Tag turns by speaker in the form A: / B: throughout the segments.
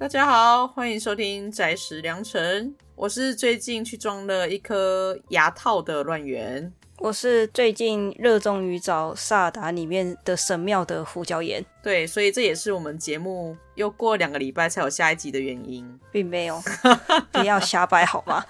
A: 大家好，欢迎收听宅时良辰。我是最近去装了一颗牙套的乱源。
B: 我是最近热衷于找萨尔达里面的神庙的胡椒盐。
A: 对，所以这也是我们节目又过两个礼拜才有下一集的原因，
B: 并没有，不要瞎掰好吗？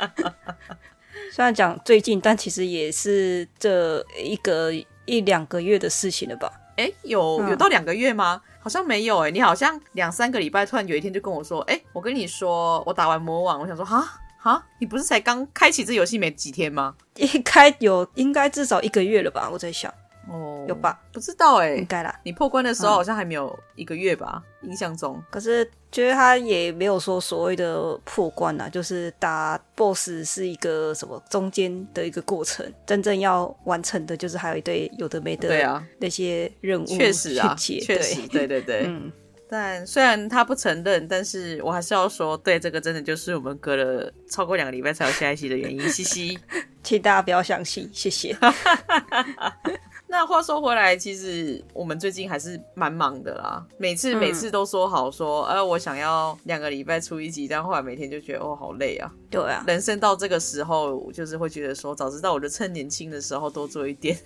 B: 虽然讲最近，但其实也是这一个一两个月的事情了吧？
A: 哎，有有到两个月吗？好像没有哎，你好像两三个礼拜，突然有一天就跟我说，哎，我跟你说，我打完魔王，我想说，哈。哈，你不是才刚开启这游戏没几天吗？
B: 应该有应该至少一个月了吧？我在想，哦，有吧？
A: 不知道哎、欸，
B: 应该啦。
A: 你破关的时候好像还没有一个月吧？嗯、印象中。
B: 可是觉得他也没有说所谓的破关啊，就是打 BOSS 是一个什么中间的一个过程，真正要完成的就是还有一堆有的没的对啊那些任务，
A: 确实啊，确实，对 对对，嗯。但虽然他不承认，但是我还是要说，对，这个真的就是我们隔了超过两个礼拜才有下一期的原因。嘻嘻，
B: 请大家不要相信，谢谢。
A: 那话说回来，其实我们最近还是蛮忙的啦。每次每次都说好说，呃、嗯，我想要两个礼拜出一集，但后来每天就觉得哦，好累啊。
B: 对啊，
A: 人生到这个时候，就是会觉得说，早知道我就趁年轻的时候多做一点。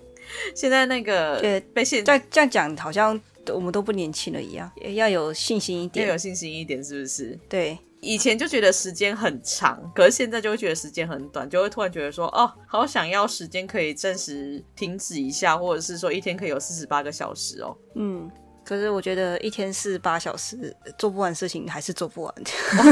A: 现在那个被现
B: 在这样讲，好像。我们都不年轻了一样，也要有信心一点，
A: 要有信心一点，是不是？
B: 对，
A: 以前就觉得时间很长，可是现在就会觉得时间很短，就会突然觉得说，哦，好想要时间可以暂时停止一下，或者是说一天可以有四十八个小时哦。
B: 嗯，可是我觉得一天四十八小时做不完事情还是做不完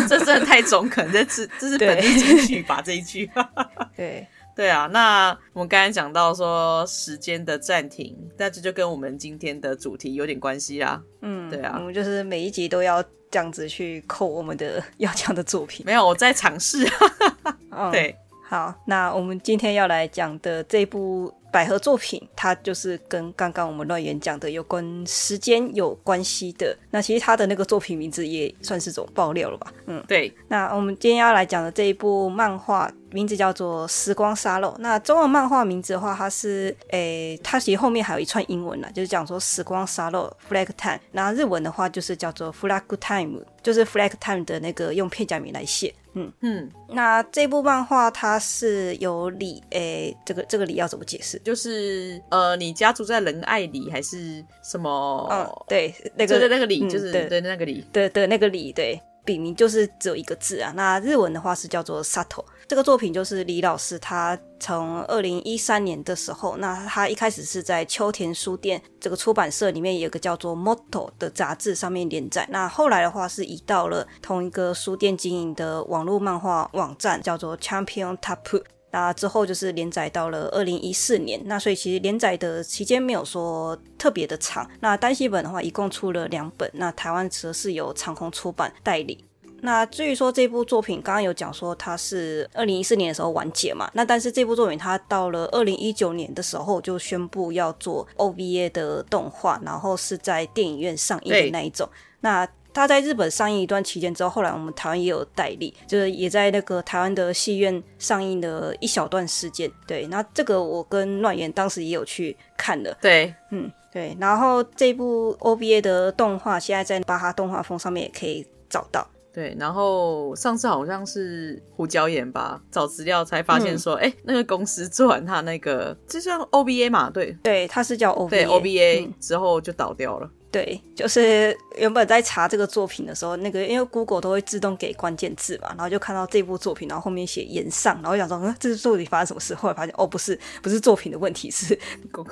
A: 这真的太中肯，这是这是 本地金句吧？这一句，
B: 对。
A: 对啊，那我们刚才讲到说时间的暂停，那这就跟我们今天的主题有点关系啦。嗯，对啊，
B: 我们就是每一集都要这样子去扣我们的 要讲的作品。
A: 没有，我在尝试。对、
B: 嗯，好，那我们今天要来讲的这部。百合作品，它就是跟刚刚我们乱言讲的有关时间有关系的。那其实它的那个作品名字也算是种爆料了吧？嗯，
A: 对。
B: 那我们今天要来讲的这一部漫画名字叫做《时光沙漏》。那中文漫画名字的话，它是诶，它其实后面还有一串英文呢，就是讲说时光沙漏 （Flag Time）。那日文的话就是叫做 Flag Time，就是 Flag Time 的那个用片假名来写。嗯嗯，那这部漫画它是有里诶、欸，这个这个里要怎么解释？
A: 就是呃，你家住在仁爱里还是什么？
B: 嗯，对，那个
A: 对那个里就是、嗯、对那个里
B: 对对那个里对。笔名就是只有一个字啊，那日文的话是叫做 Sato。这个作品就是李老师他从二零一三年的时候，那他一开始是在秋田书店这个出版社里面有个叫做 Motto 的杂志上面连载，那后来的话是移到了同一个书店经营的网络漫画网站，叫做 Champion Tapu。那之后就是连载到了二零一四年，那所以其实连载的期间没有说特别的长。那单行本的话，一共出了两本。那台湾则是由长鸿出版代理。那至于说这部作品，刚刚有讲说它是二零一四年的时候完结嘛？那但是这部作品它到了二零一九年的时候就宣布要做 OVA 的动画，然后是在电影院上映的那一种。那它在日本上映一段期间之后，后来我们台湾也有代理，就是也在那个台湾的戏院上映了一小段时间。对，那这个我跟乱言当时也有去看了。
A: 对，
B: 嗯，对。然后这部 OVA 的动画现在在巴哈动画风上面也可以找到。
A: 对，然后上次好像是胡椒盐吧，找资料才发现说，哎、嗯，那个公司做完他那个，就像 OBA 嘛，对，
B: 对，他是叫 OBA，
A: 对 OBA、嗯、之后就倒掉了。
B: 对，就是原本在查这个作品的时候，那个因为 Google 都会自动给关键字嘛，然后就看到这部作品，然后后面写延上，然后想说，嗯，这是作品发生什么事？后来发现，哦，不是，不是作品的问题，是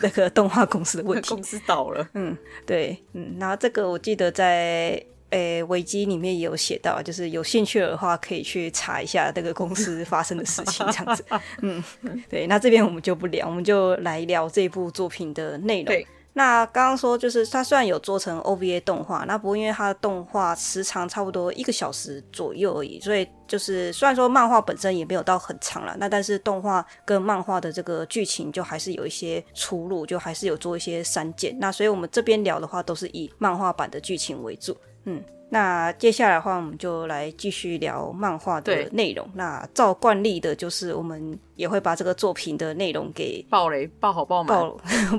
B: 那个动画公司的问题，
A: 公司倒了。
B: 嗯，对，嗯，然后这个我记得在诶维基里面也有写到，就是有兴趣的话可以去查一下这个公司发生的事情，这样子。嗯，对，那这边我们就不聊，我们就来聊这部作品的内容。那刚刚说，就是它虽然有做成 OVA 动画，那不过因为它的动画时长差不多一个小时左右而已，所以就是虽然说漫画本身也没有到很长了，那但是动画跟漫画的这个剧情就还是有一些出入，就还是有做一些删减。那所以我们这边聊的话，都是以漫画版的剧情为主。嗯，那接下来的话，我们就来继续聊漫画的内容。那照惯例的，就是我们也会把这个作品的内容给
A: 爆雷、爆好、爆满、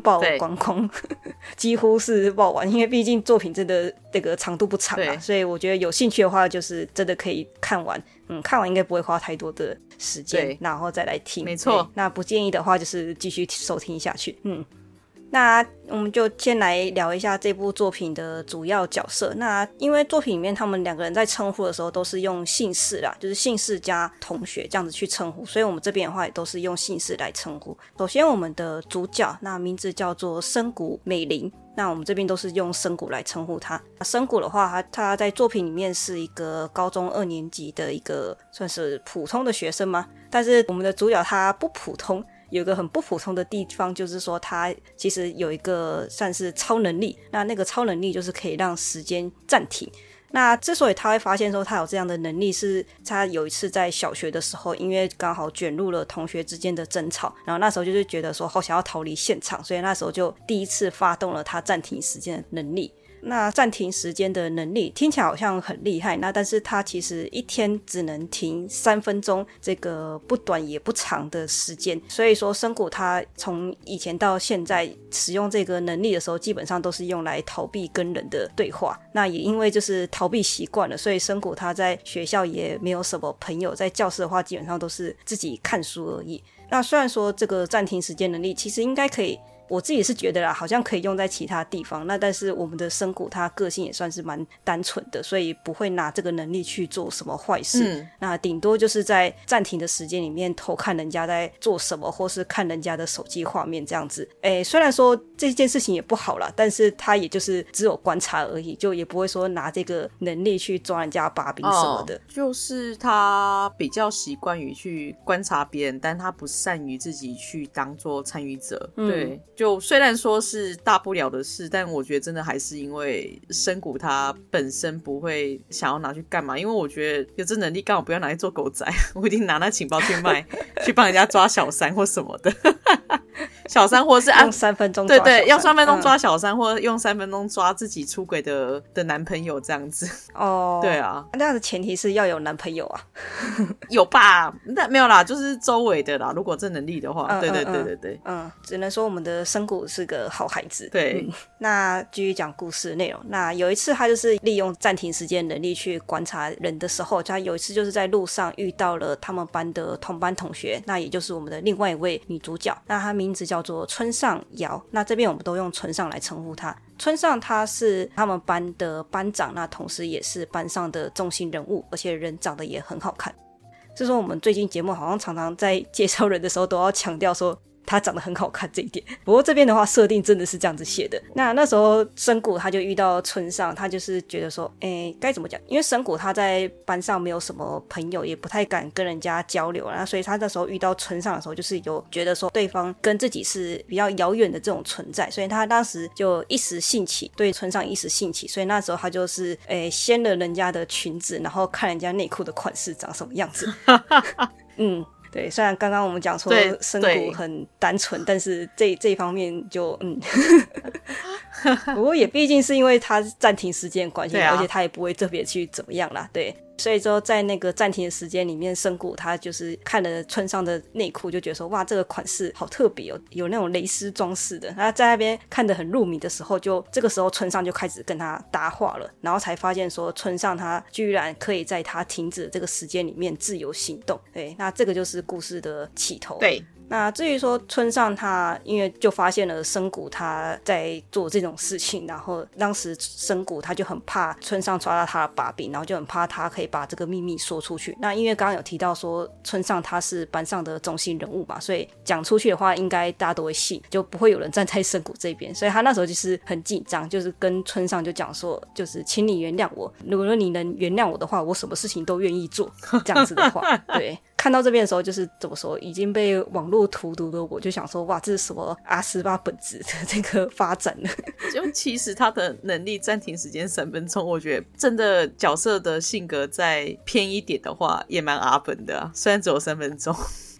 B: 爆 爆光光，几乎是爆完。因为毕竟作品真的这个长度不长啊，所以我觉得有兴趣的话，就是真的可以看完。嗯，看完应该不会花太多的时间，然后再来听。
A: 没错。
B: 那不建议的话，就是继续收听下去。嗯。那我们就先来聊一下这部作品的主要角色。那因为作品里面他们两个人在称呼的时候都是用姓氏啦，就是姓氏加同学这样子去称呼，所以我们这边的话也都是用姓氏来称呼。首先，我们的主角那名字叫做深谷美玲，那我们这边都是用深谷来称呼他。深谷的话，他他在作品里面是一个高中二年级的一个算是普通的学生吗？但是我们的主角他不普通。有个很不普通的地方，就是说他其实有一个算是超能力。那那个超能力就是可以让时间暂停。那之所以他会发现说他有这样的能力，是他有一次在小学的时候，因为刚好卷入了同学之间的争吵，然后那时候就是觉得说好想要逃离现场，所以那时候就第一次发动了他暂停时间的能力。那暂停时间的能力听起来好像很厉害，那但是它其实一天只能停三分钟，这个不短也不长的时间。所以说，深谷他从以前到现在使用这个能力的时候，基本上都是用来逃避跟人的对话。那也因为就是逃避习惯了，所以深谷他在学校也没有什么朋友，在教室的话基本上都是自己看书而已。那虽然说这个暂停时间能力其实应该可以。我自己是觉得啦，好像可以用在其他地方。那但是我们的深谷他个性也算是蛮单纯的，所以不会拿这个能力去做什么坏事。嗯、那顶多就是在暂停的时间里面偷看人家在做什么，或是看人家的手机画面这样子。诶，虽然说这件事情也不好啦，但是他也就是只有观察而已，就也不会说拿这个能力去抓人家把柄什么的。哦、
A: 就是他比较习惯于去观察别人，但他不善于自己去当做参与者。嗯、对。就虽然说是大不了的事，但我觉得真的还是因为深谷他本身不会想要拿去干嘛，因为我觉得有这能力刚好不要拿去做狗仔，我一定拿那情报去卖，去帮人家抓小三或什么的。小三，或是按
B: 三分钟，
A: 对对，要三分钟抓小三，嗯、或者用三分钟抓自己出轨的的男朋友这样子。哦，对啊，
B: 那样的前提是要有男朋友啊，
A: 有吧？那没有啦，就是周围的啦。如果这能力的话，嗯、对对对对对，
B: 嗯，只能说我们的生谷是个好孩子。
A: 对，
B: 嗯、那继续讲故事内容。那有一次，他就是利用暂停时间能力去观察人的时候，他有一次就是在路上遇到了他们班的同班同学，那也就是我们的另外一位女主角。那她名字叫。叫做村上遥，那这边我们都用村上来称呼他。村上他是他们班的班长，那同时也是班上的中心人物，而且人长得也很好看。所以说，我们最近节目好像常常在介绍人的时候都要强调说。他长得很好看这一点，不过这边的话设定真的是这样子写的。那那时候深谷他就遇到村上，他就是觉得说，哎、欸，该怎么讲？因为深谷他在班上没有什么朋友，也不太敢跟人家交流，然后所以他那时候遇到村上的时候，就是有觉得说对方跟自己是比较遥远的这种存在，所以他当时就一时兴起，对村上一时兴起，所以那时候他就是哎掀了人家的裙子，然后看人家内裤的款式长什么样子，嗯。对，虽然刚刚我们讲说深谷很单纯，但是这这一方面就嗯，不过也毕竟是因为他暂停时间关系，啊、而且他也不会特别去怎么样啦，对。所以说，在那个暂停的时间里面，深谷他就是看了村上的内裤，就觉得说哇，这个款式好特别哦，有那种蕾丝装饰的。然后在那边看得很入迷的时候，就这个时候村上就开始跟他搭话了，然后才发现说村上他居然可以在他停止这个时间里面自由行动。对，那这个就是故事的起头。
A: 对。
B: 那至于说村上他，因为就发现了深谷他在做这种事情，然后当时深谷他就很怕村上抓到他的把柄，然后就很怕他可以把这个秘密说出去。那因为刚刚有提到说村上他是班上的中心人物嘛，所以讲出去的话应该大家都会信，就不会有人站在深谷这边。所以他那时候就是很紧张，就是跟村上就讲说，就是请你原谅我，如果说你能原谅我的话，我什么事情都愿意做，这样子的话，对。看到这边的时候，就是怎么说，已经被网络荼毒的我，就想说，哇，这是什么阿斯巴本子的这个发展呢？
A: 就其实他的能力暂停时间三分钟，我觉得真的角色的性格再偏一点的话，也蛮阿本的啊。虽然只有三分钟。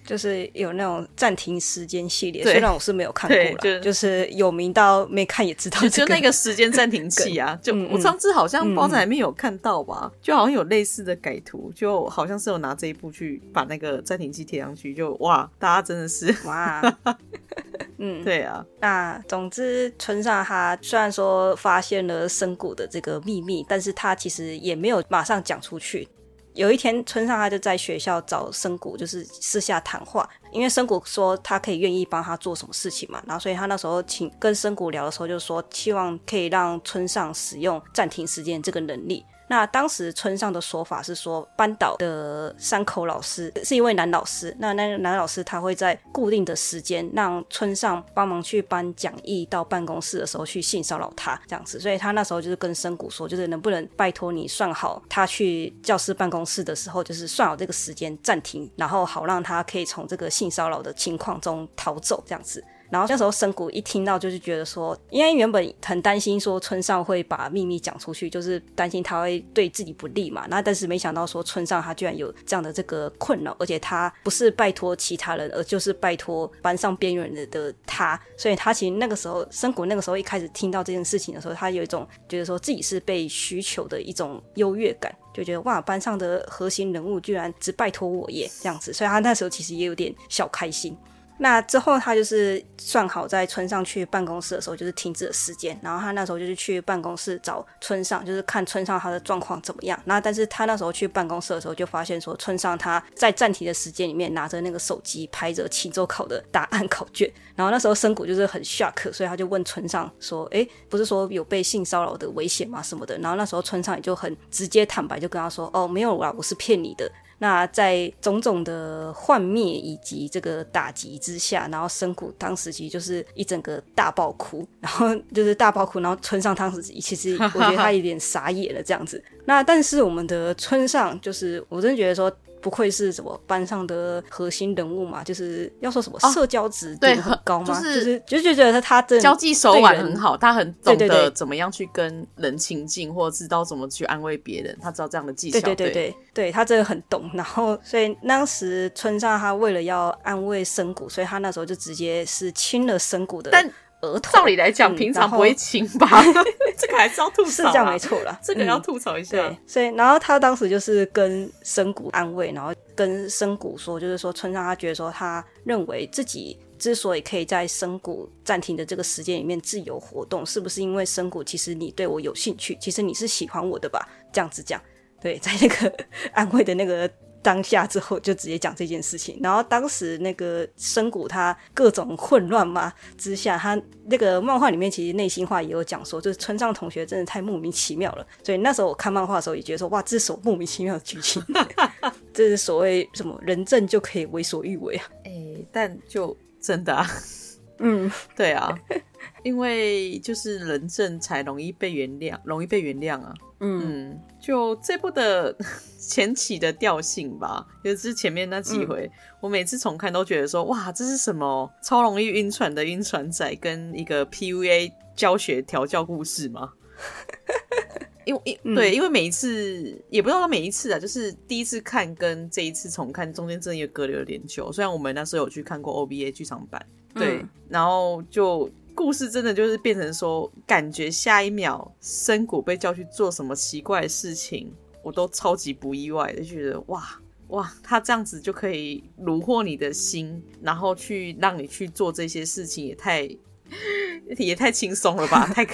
B: 就是有那种暂停时间系列，虽然我是没有看过啦，
A: 就
B: 就是有名到没看也知道、这个，
A: 就那个时间暂停器啊，就我上次好像包仔里面有看到吧，就好像有类似的改图，就好像是有拿这一部去把那个暂停器贴上去，就哇，大家真的是
B: 哇，嗯，
A: 对啊，
B: 那总之村上他虽然说发现了深谷的这个秘密，但是他其实也没有马上讲出去。有一天，村上他就在学校找深谷，就是私下谈话，因为深谷说他可以愿意帮他做什么事情嘛，然后所以他那时候请跟深谷聊的时候，就说希望可以让村上使用暂停时间这个能力。那当时村上的说法是说，班导的山口老师是一位男老师，那那个男老师他会在固定的时间让村上帮忙去搬讲义到办公室的时候去性骚扰他这样子，所以他那时候就是跟深谷说，就是能不能拜托你算好他去教师办公室的时候，就是算好这个时间暂停，然后好让他可以从这个性骚扰的情况中逃走这样子。然后那时候深谷一听到就是觉得说，因为原本很担心说村上会把秘密讲出去，就是担心他会对自己不利嘛。那但是没想到说村上他居然有这样的这个困扰，而且他不是拜托其他人，而就是拜托班上边缘人的他。所以他其实那个时候深谷那个时候一开始听到这件事情的时候，他有一种觉得说自己是被需求的一种优越感，就觉得哇，班上的核心人物居然只拜托我耶这样子。所以他那时候其实也有点小开心。那之后，他就是算好在村上去办公室的时候，就是停止了时间。然后他那时候就是去办公室找村上，就是看村上他的状况怎么样。那但是他那时候去办公室的时候，就发现说村上他在暂停的时间里面拿着那个手机拍着期中考的答案考卷。然后那时候深谷就是很 shock，所以他就问村上说：“诶，不是说有被性骚扰的危险吗？什么的？”然后那时候村上也就很直接坦白，就跟他说：“哦，没有啦，我是骗你的。”那在种种的幻灭以及这个打击之下，然后生谷当时其实就是一整个大爆哭，然后就是大爆哭，然后村上当时其实我觉得他有点傻眼了这样子。那但是我们的村上就是我真的觉得说。不愧是什么班上的核心人物嘛，就是要说什么社交值对很高嘛，就是就就觉得他的
A: 交际手腕很好，他很懂得怎么样去跟人亲近，或者知道怎么去安慰别人，他知道这样的技巧。
B: 对对对对，对他真的很懂。然后所以当时村上他为了要安慰深谷，所以他那时候就直接是亲了深谷的。但额头，
A: 照理来讲，平常不会亲吧？这个还是要吐槽，
B: 是这样没错啦。
A: 这个要吐槽一下。
B: 对，所以然后他当时就是跟深谷安慰，然后跟深谷说，就是说村上他觉得说，他认为自己之所以可以在深谷暂停的这个时间里面自由活动，是不是因为深谷其实你对我有兴趣，其实你是喜欢我的吧？这样子讲，对，在那个 安慰的那个。当下之后就直接讲这件事情，然后当时那个深谷他各种混乱嘛之下，他那个漫画里面其实内心话也有讲说，就是村上同学真的太莫名其妙了。所以那时候我看漫画的时候也觉得说，哇，这是什么莫名其妙的剧情？这是所谓什么人证就可以为所欲为啊？
A: 哎、欸，但就真的啊，
B: 嗯，
A: 对啊，因为就是人证才容易被原谅，容易被原谅啊。嗯，嗯，就这部的 前期的调性吧，就是前面那几回，嗯、我每次重看都觉得说，哇，这是什么超容易晕船的晕船仔，跟一个 PUA 教学调教故事吗？因为，因、对，因为每一次也不知道他每一次啊，就是第一次看跟这一次重看中间真的也隔了有点久。虽然我们那时候有去看过 OBA 剧场版，对，嗯、然后就。故事真的就是变成说，感觉下一秒深谷被叫去做什么奇怪的事情，我都超级不意外的，就觉得哇哇，他这样子就可以虏获你的心，然后去让你去做这些事情，也太。也太轻松了吧！太，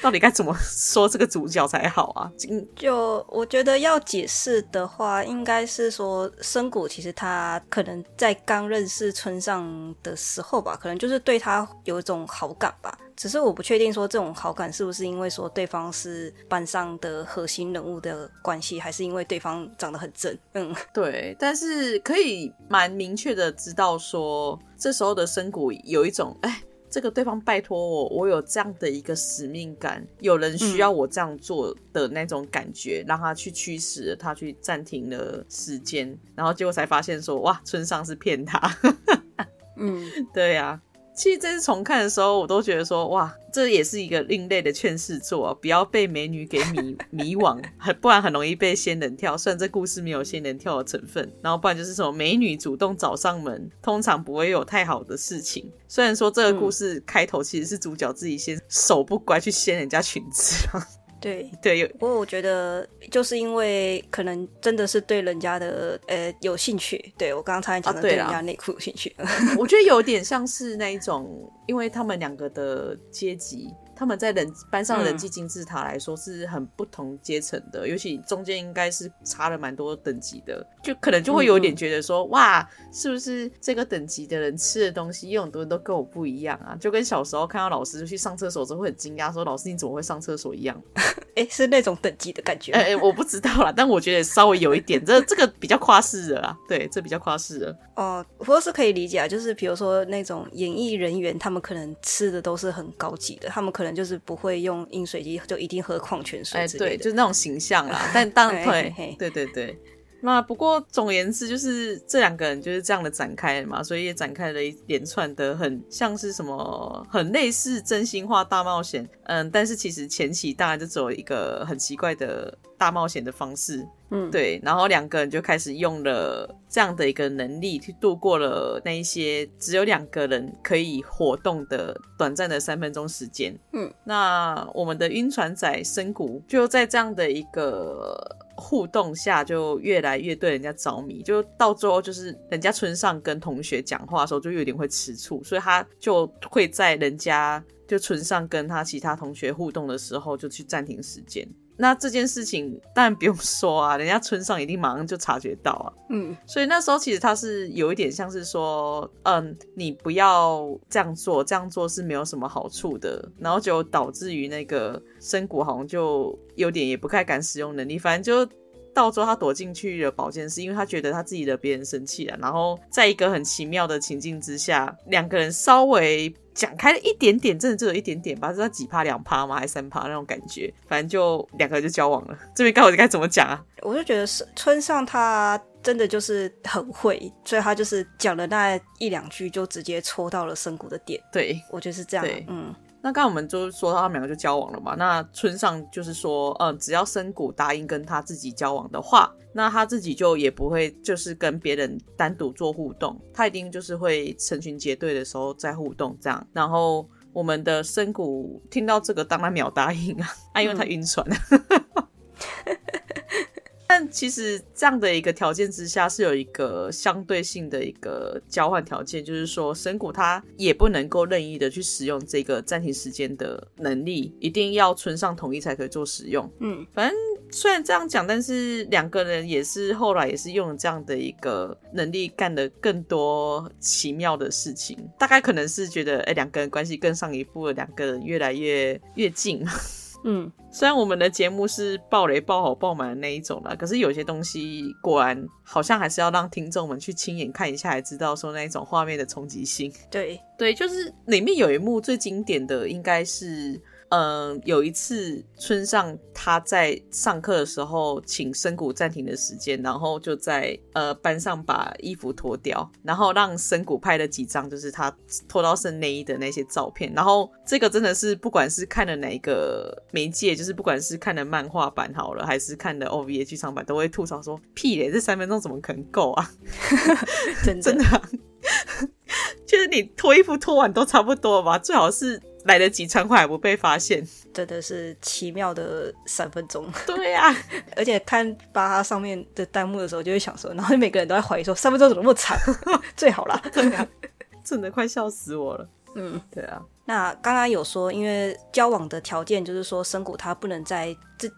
A: 到底该怎么说这个主角才好啊？
B: 就我觉得要解释的话，应该是说深谷其实他可能在刚认识村上的时候吧，可能就是对他有一种好感吧。只是我不确定说这种好感是不是因为说对方是班上的核心人物的关系，还是因为对方长得很正。嗯，
A: 对。但是可以蛮明确的知道说，这时候的深谷有一种哎。这个对方拜托我，我有这样的一个使命感，有人需要我这样做的那种感觉，嗯、让他去驱使他去暂停了时间，然后结果才发现说，哇，村上是骗他。嗯，对呀、啊，其实这次重看的时候，我都觉得说，哇，这也是一个另类的劝世作啊，不要被美女给迷 迷惘，很不然很容易被仙人跳。虽然这故事没有仙人跳的成分，然后不然就是什么美女主动找上门，通常不会有太好的事情。虽然说这个故事开头其实是主角自己先手不乖去掀人家裙子。
B: 对。
A: 对，
B: 不过我觉得就是因为可能真的是对人家的呃有兴趣，对我刚刚才讲的对人家内裤有兴趣，
A: 啊、我觉得有点像是那一种，因为他们两个的阶级。他们在人班上的人际金字塔来说是很不同阶层的，嗯、尤其中间应该是差了蛮多等级的，就可能就会有点觉得说，哇，是不是这个等级的人吃的东西有很多人都跟我不一样啊？就跟小时候看到老师去上厕所之后会很惊讶，说老师你怎么会上厕所一样？
B: 哎、欸，是那种等级的感觉？
A: 哎我不知道啦，但我觉得稍微有一点，这这个比较夸饰的啦，对，这比较夸饰的。
B: 哦，不过是可以理解啊，就是比如说那种演艺人员，他们可能吃的都是很高级的，他们可能就是不会用饮水机，就一定喝矿泉水之类的。
A: 哎，对，就是那种形象啦。但当然 对，对对对。那不过总而言之，就是这两个人就是这样的展开嘛，所以也展开了一连串的很像是什么，很类似真心话大冒险。嗯，但是其实前期当然就走一个很奇怪的大冒险的方式。嗯，对，然后两个人就开始用了这样的一个能力去度过了那一些只有两个人可以活动的短暂的三分钟时间。嗯，那我们的晕船仔深谷就在这样的一个。互动下就越来越对人家着迷，就到最后就是人家村上跟同学讲话的时候就有点会吃醋，所以他就会在人家就村上跟他其他同学互动的时候就去暂停时间。那这件事情当然不用说啊，人家村上一定马上就察觉到啊。嗯，所以那时候其实他是有一点像是说，嗯，你不要这样做，这样做是没有什么好处的，然后就导致于那个深谷好像就有点也不太敢使用能力，反正就到最后他躲进去了保健室，因为他觉得他自己惹别人生气了，然后在一个很奇妙的情境之下，两个人稍微。讲开了一点点，真的只有一点点吧，知道几趴两趴吗？还是三趴那种感觉？反正就两个人就交往了。这边该我该怎么讲啊？
B: 我就觉得是村上他真的就是很会，所以他就是讲了那一两句，就直接戳到了深谷的点。
A: 对，
B: 我觉得是这样。
A: 对，
B: 嗯。
A: 那刚刚我们就说他们两个就交往了嘛。那村上就是说，嗯，只要深谷答应跟他自己交往的话，那他自己就也不会就是跟别人单独做互动，他一定就是会成群结队的时候再互动这样。然后我们的深谷听到这个，当然秒答应啊，啊，因为他晕船。嗯 但其实这样的一个条件之下，是有一个相对性的一个交换条件，就是说神谷他也不能够任意的去使用这个暂停时间的能力，一定要村上同意才可以做使用。嗯，反正虽然这样讲，但是两个人也是后来也是用了这样的一个能力干了更多奇妙的事情，大概可能是觉得哎，两个人关系更上一步了，两个人越来越越近。嗯，虽然我们的节目是爆雷爆好爆满的那一种啦，可是有些东西果然好像还是要让听众们去亲眼看一下，才知道说那一种画面的冲击性。
B: 对
A: 对，就是里面有一幕最经典的，应该是。嗯，有一次村上他在上课的时候，请深谷暂停的时间，然后就在呃班上把衣服脱掉，然后让深谷拍了几张就是他脱到剩内衣的那些照片，然后这个真的是不管是看了哪一个媒介，就是不管是看的漫画版好了，还是看的 OVA 剧场版，都会吐槽说屁嘞，这三分钟怎么可能够啊？真的。真的，就是你脱衣服脱完都差不多吧，最好是。来得及穿坏还不被发现，
B: 真的是奇妙的三分钟。
A: 对呀、啊，
B: 而且看巴哈上面的弹幕的时候，就会想说，然后每个人都在怀疑说，三分钟怎么那么长？最好啦，
A: 对啊，真的快笑死我了。嗯，对啊。
B: 那刚刚有说，因为交往的条件就是说，深谷他不能再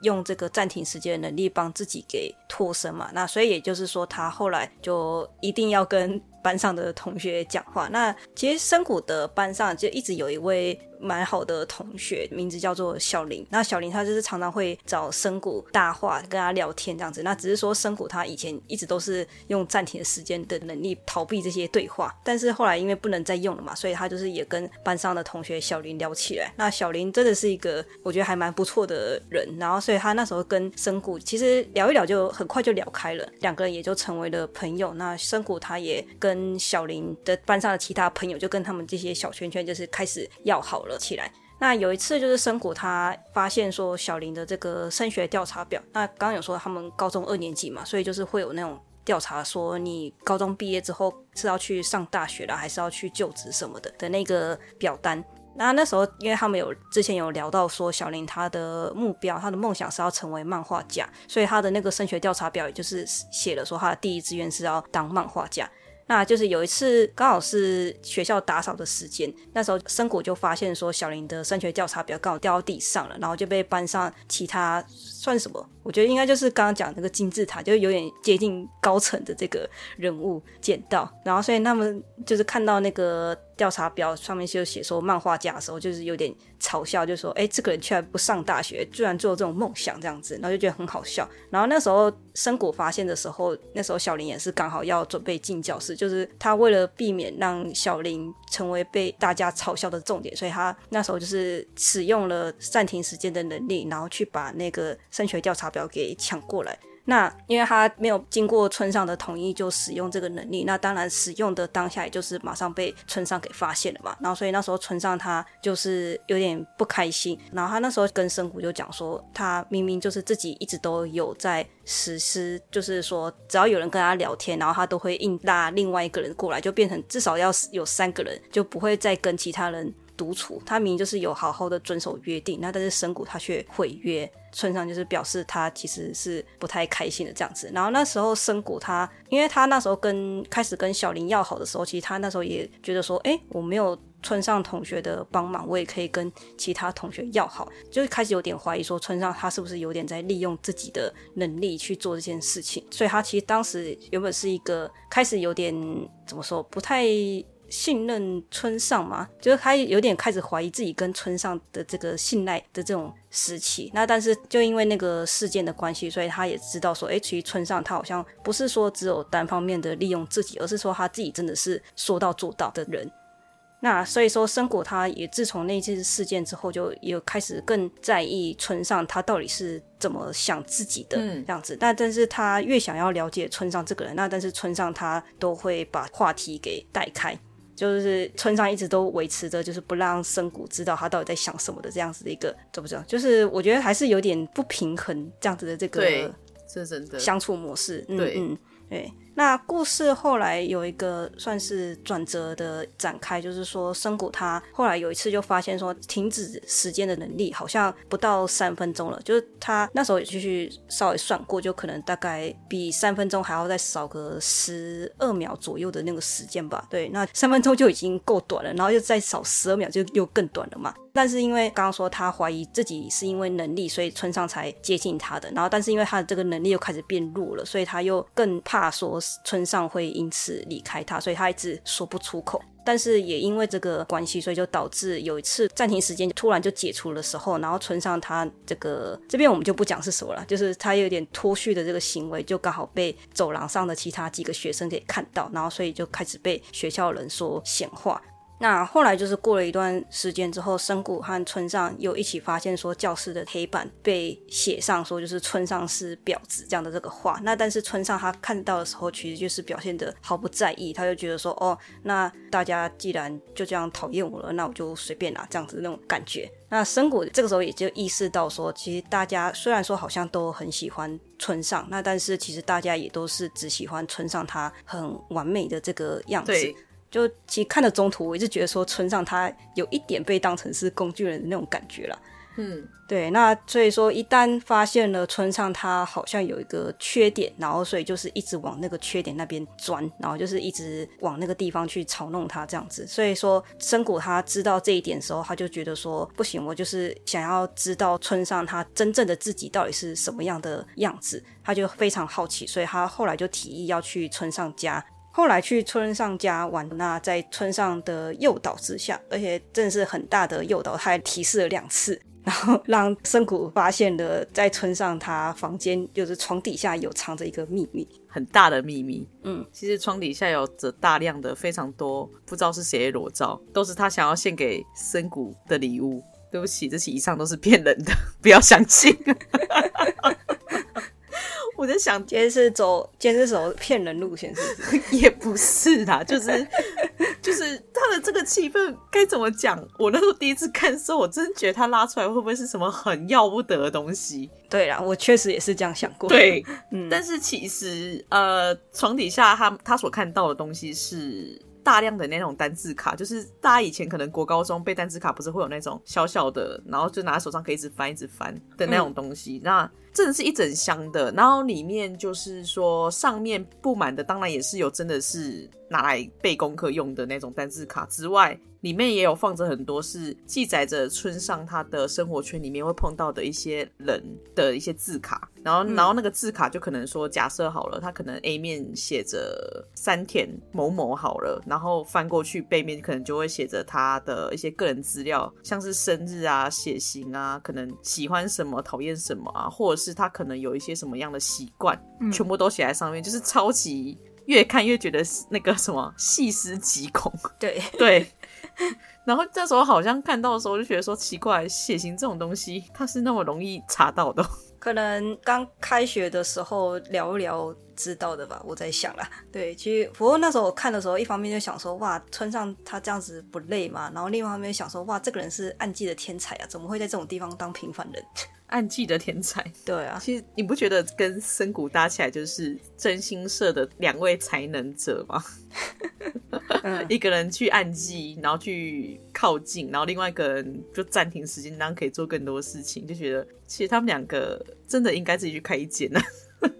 B: 用这个暂停时间的能力帮自己给脱身嘛，那所以也就是说，他后来就一定要跟。班上的同学讲话，那其实深谷的班上就一直有一位蛮好的同学，名字叫做小林。那小林他就是常常会找深谷搭话，跟他聊天这样子。那只是说深谷他以前一直都是用暂停时间的能力逃避这些对话，但是后来因为不能再用了嘛，所以他就是也跟班上的同学小林聊起来。那小林真的是一个我觉得还蛮不错的人，然后所以他那时候跟深谷其实聊一聊就很快就聊开了，两个人也就成为了朋友。那深谷他也跟跟小林的班上的其他朋友，就跟他们这些小圈圈就是开始要好了起来。那有一次就是生谷他发现说小林的这个升学调查表，那刚刚有说他们高中二年级嘛，所以就是会有那种。调查说你高中毕业之后是要去上大学了，还是要去就职什么的的那个表单。那那时候，因为他们有之前有聊到说小林他的目标，他的梦想是要成为漫画家，所以他的那个升学调查表也就是写了说他的第一志愿是要当漫画家。那就是有一次刚好是学校打扫的时间，那时候深谷就发现说小林的升学调查表刚好掉到地上了，然后就被班上其他算什么？我觉得应该就是刚刚讲那个金字塔，就有点接近高层的这个人物捡到，然后所以他们就是看到那个调查表上面就写说漫画家的时候，就是有点嘲笑，就说：“哎，这个人居然不上大学，居然做这种梦想这样子。”然后就觉得很好笑。然后那时候深谷发现的时候，那时候小林也是刚好要准备进教室，就是他为了避免让小林成为被大家嘲笑的重点，所以他那时候就是使用了暂停时间的能力，然后去把那个升学调查表给抢过来，那因为他没有经过村上的同意就使用这个能力，那当然使用的当下也就是马上被村上给发现了嘛。然后所以那时候村上他就是有点不开心，然后他那时候跟深谷就讲说，他明明就是自己一直都有在实施，就是说只要有人跟他聊天，然后他都会硬拉另外一个人过来，就变成至少要有三个人，就不会再跟其他人独处。他明明就是有好好的遵守约定，那但是深谷他却毁约。村上就是表示他其实是不太开心的这样子，然后那时候深谷他，因为他那时候跟开始跟小林要好的时候，其实他那时候也觉得说，哎，我没有村上同学的帮忙，我也可以跟其他同学要好，就开始有点怀疑说村上他是不是有点在利用自己的能力去做这件事情，所以他其实当时原本是一个开始有点怎么说不太。信任村上嘛，就是他有点开始怀疑自己跟村上的这个信赖的这种时期。那但是就因为那个事件的关系，所以他也知道说，哎，其实村上他好像不是说只有单方面的利用自己，而是说他自己真的是说到做到的人。那所以说，生谷他也自从那次事件之后，就有开始更在意村上他到底是怎么想自己的这样子。嗯、但但是他越想要了解村上这个人，那但是村上他都会把话题给带开。就是村上一直都维持着，就是不让深谷知道他到底在想什么的这样子的一个，知不知道？就是我觉得还是有点不平衡这样子的
A: 这个，
B: 相处模式。
A: 嗯，
B: 嗯，对。那故事后来有一个算是转折的展开，就是说深谷他后来有一次就发现说，停止时间的能力好像不到三分钟了，就是他那时候也继续稍微算过，就可能大概比三分钟还要再少个十二秒左右的那个时间吧。对，那三分钟就已经够短了，然后又再少十二秒就又更短了嘛。但是因为刚刚说他怀疑自己是因为能力，所以村上才接近他的，然后但是因为他的这个能力又开始变弱了，所以他又更怕说。村上会因此离开他，所以他一直说不出口。但是也因为这个关系，所以就导致有一次暂停时间突然就解除的时候，然后村上他这个这边我们就不讲是什么了，就是他有点脱序的这个行为，就刚好被走廊上的其他几个学生给看到，然后所以就开始被学校人说闲话。那后来就是过了一段时间之后，深谷和村上又一起发现说，教室的黑板被写上说就是村上是婊子这样的这个话。那但是村上他看到的时候，其实就是表现得毫不在意，他就觉得说，哦，那大家既然就这样讨厌我了，那我就随便拿这样子那种感觉。那深谷这个时候也就意识到说，其实大家虽然说好像都很喜欢村上，那但是其实大家也都是只喜欢村上他很完美的这个样子。就其实看了中途，我一直觉得说村上他有一点被当成是工具人的那种感觉了。嗯，对。那所以说，一旦发现了村上他好像有一个缺点，然后所以就是一直往那个缺点那边钻，然后就是一直往那个地方去嘲弄他这样子。所以说，深谷他知道这一点的时候，他就觉得说不行，我就是想要知道村上他真正的自己到底是什么样的样子，他就非常好奇，所以他后来就提议要去村上家。后来去村上家玩，那在村上的诱导之下，而且真的是很大的诱导，他还提示了两次，然后让森谷发现了在村上他房间就是床底下有藏着一个秘密，
A: 很大的秘密。
B: 嗯，
A: 其实床底下有着大量的非常多不知道是谁的裸照，都是他想要献给森谷的礼物。对不起，这些以上都是骗人的，不要相信。我在想，
B: 今天是走，今天是走骗人路线，是不是？
A: 也不是啦，就是就是他的这个气氛该怎么讲？我那时候第一次看的时候，我真觉得他拉出来会不会是什么很要不得的东西？
B: 对啦，我确实也是这样想过。
A: 对，嗯，但是其实呃，床底下他他所看到的东西是大量的那种单字卡，就是大家以前可能国高中背单字卡，不是会有那种小小的，然后就拿在手上可以一直翻一直翻的那种东西，那。真的是一整箱的，然后里面就是说上面布满的，当然也是有真的是拿来背功课用的那种单字卡之外。里面也有放着很多是记载着村上他的生活圈里面会碰到的一些人的一些字卡，然后，然后那个字卡就可能说，假设好了，他可能 A 面写着山田某某好了，然后翻过去背面可能就会写着他的一些个人资料，像是生日啊、血型啊，可能喜欢什么、讨厌什么啊，或者是他可能有一些什么样的习惯，全部都写在上面，就是超级越看越觉得那个什么细思极恐，
B: 对
A: 对。然后这时候好像看到的时候，就觉得说奇怪，血型这种东西它是那么容易查到的？
B: 可能刚开学的时候聊一聊知道的吧，我在想啦。对，其实不过那时候我看的时候，一方面就想说哇，村上他这样子不累嘛，然后另一方面想说哇，这个人是暗记的天才啊，怎么会在这种地方当平凡人？
A: 暗记的天才，
B: 对啊，
A: 其实你不觉得跟森谷搭起来就是真心社的两位才能者吗？嗯、一个人去暗记，然后去靠近，然后另外一个人就暂停时间，然后可以做更多事情，就觉得其实他们两个真的应该自己去开一间呢。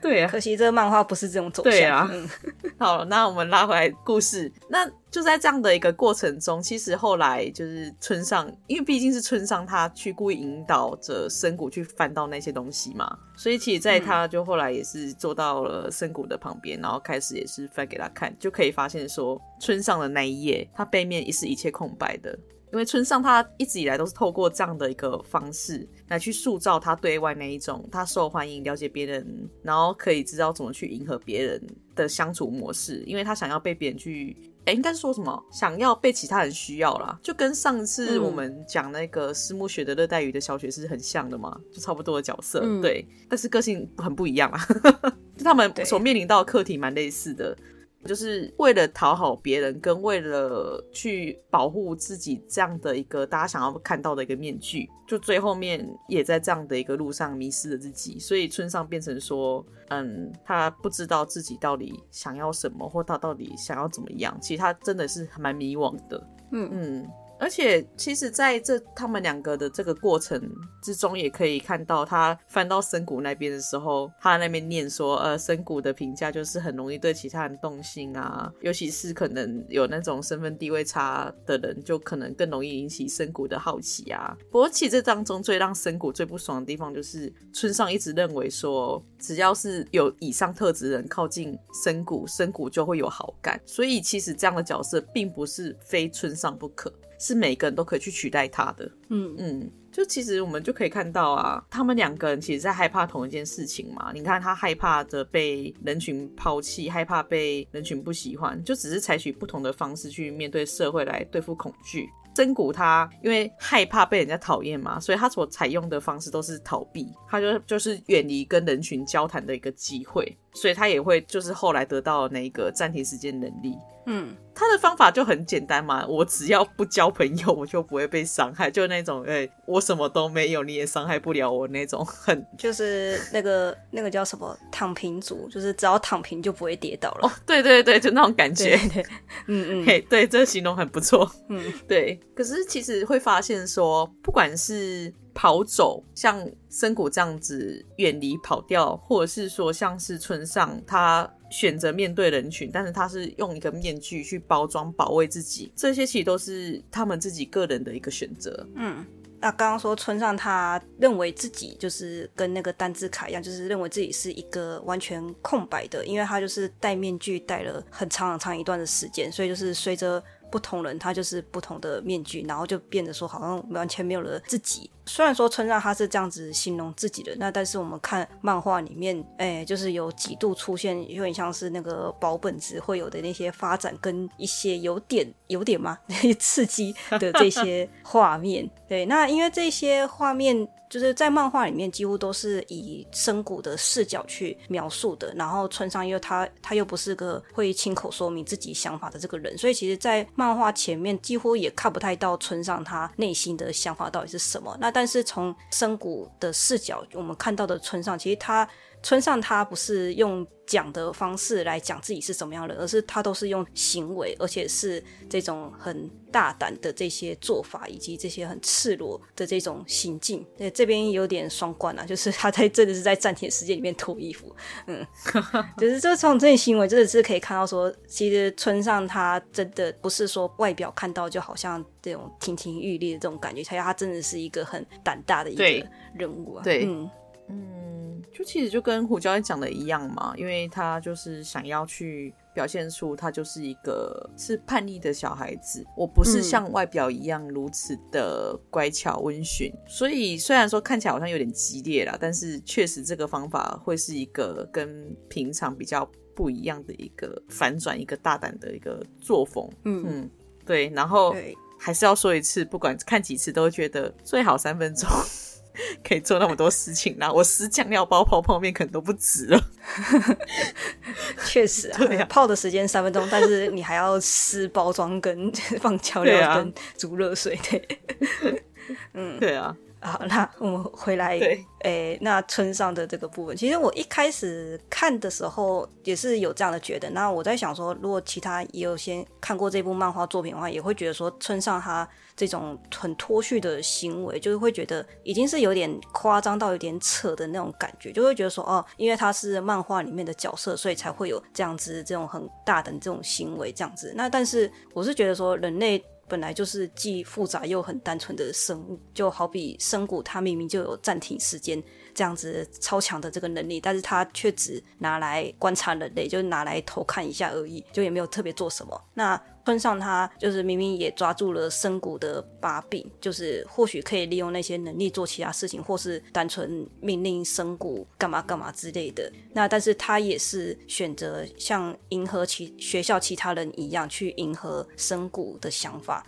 A: 对啊，
B: 可惜这个漫画不是这种走向。
A: 对啊，嗯、好，那我们拉回来故事。那就在这样的一个过程中，其实后来就是村上，因为毕竟是村上他去故意引导着深谷去翻到那些东西嘛，所以其实在他就后来也是坐到了深谷的旁边，然后开始也是翻给他看，就可以发现说村上的那一页，他背面也是一切空白的。因为村上他一直以来都是透过这样的一个方式来去塑造他对外那一种他受欢迎、了解别人，然后可以知道怎么去迎合别人的相处模式。因为他想要被别人去，哎，应该是说什么？想要被其他人需要啦，就跟上次我们讲那个思慕学的热带鱼的小学是很像的嘛，就差不多的角色，嗯、对。但是个性很不一样啊，就他们所面临到的课题蛮类似的。就是为了讨好别人，跟为了去保护自己这样的一个大家想要看到的一个面具，就最后面也在这样的一个路上迷失了自己。所以村上变成说，嗯，他不知道自己到底想要什么，或他到底想要怎么样。其实他真的是蛮迷惘的。嗯嗯。而且，其实在这他们两个的这个过程之中，也可以看到他翻到深谷那边的时候，他那边念说，呃，深谷的评价就是很容易对其他人动心啊，尤其是可能有那种身份地位差的人，就可能更容易引起深谷的好奇啊。不过，其实这当中最让深谷最不爽的地方，就是村上一直认为说，只要是有以上特质的人靠近深谷，深谷就会有好感。所以，其实这样的角色并不是非村上不可。是每个人都可以去取代他的，嗯嗯，就其实我们就可以看到啊，他们两个人其实在害怕同一件事情嘛。你看他害怕着被人群抛弃，害怕被人群不喜欢，就只是采取不同的方式去面对社会来对付恐惧。真谷他因为害怕被人家讨厌嘛，所以他所采用的方式都是逃避，他就就是远离跟人群交谈的一个机会，所以他也会就是后来得到那个暂停时间能力。嗯，他的方法就很简单嘛，我只要不交朋友，我就不会被伤害，就那种，哎、欸，我什么都没有，你也伤害不了我那种，很
B: 就是那个那个叫什么躺平族，就是只要躺平就不会跌倒了。哦，
A: 对对对，就那种感觉，
B: 对对嗯嗯，
A: 嘿，对，这个形容很不错，嗯，对。可是其实会发现说，不管是跑走，像森谷这样子远离跑掉，或者是说像是村上他。选择面对人群，但是他是用一个面具去包装保卫自己，这些其实都是他们自己个人的一个选择。
B: 嗯，那刚刚说村上他认为自己就是跟那个单字卡一样，就是认为自己是一个完全空白的，因为他就是戴面具戴了很长很长一段的时间，所以就是随着不同人他就是不同的面具，然后就变得说好像完全没有了自己。虽然说村上他是这样子形容自己的，那但是我们看漫画里面，哎，就是有几度出现，有点像是那个保本子会有的那些发展，跟一些有点 有点吗？刺激的这些画面。对，那因为这些画面。就是在漫画里面，几乎都是以深谷的视角去描述的。然后村上又他他又不是个会亲口说明自己想法的这个人，所以其实，在漫画前面几乎也看不太到村上他内心的想法到底是什么。那但是从深谷的视角，我们看到的村上，其实他。村上他不是用讲的方式来讲自己是什么样的，而是他都是用行为，而且是这种很大胆的这些做法，以及这些很赤裸的这种行径。对，这边有点双关啊，就是他在真的是在暂停时间里面脱衣服，嗯，就是这从这些行为真的是可以看到说，其实村上他真的不是说外表看到就好像这种亭亭玉立的这种感觉，他他真的是一个很胆大的一个人物啊，
A: 对，
B: 嗯。
A: 嗯。就其实就跟胡椒讲的一样嘛，因为他就是想要去表现出他就是一个是叛逆的小孩子，我不是像外表一样如此的乖巧温驯，嗯、所以虽然说看起来好像有点激烈啦，但是确实这个方法会是一个跟平常比较不一样的一个反转，一个大胆的一个作风。嗯嗯，对，然后还是要说一次，不管看几次都会觉得最好三分钟。可以做那么多事情，啦我撕酱料包、泡泡面可能都不止了。
B: 确实啊，对啊，泡的时间三分钟，但是你还要撕包装跟放调料跟煮热水，对，
A: 嗯，对啊。
B: 好，那我们回来，对，诶，那村上的这个部分，其实我一开始看的时候也是有这样的觉得。那我在想说，如果其他也有先看过这部漫画作品的话，也会觉得说村上他这种很脱序的行为，就是会觉得已经是有点夸张到有点扯的那种感觉，就会觉得说，哦，因为他是漫画里面的角色，所以才会有这样子这种很大的这种行为这样子。那但是我是觉得说，人类。本来就是既复杂又很单纯的生物，就好比深谷，它明明就有暂停时间这样子超强的这个能力，但是它却只拿来观察人类，就拿来偷看一下而已，就也没有特别做什么。那村上他就是明明也抓住了深谷的把柄，就是或许可以利用那些能力做其他事情，或是单纯命令深谷干嘛干嘛之类的。那但是他也是选择像迎合其学校其他人一样去迎合深谷的想法。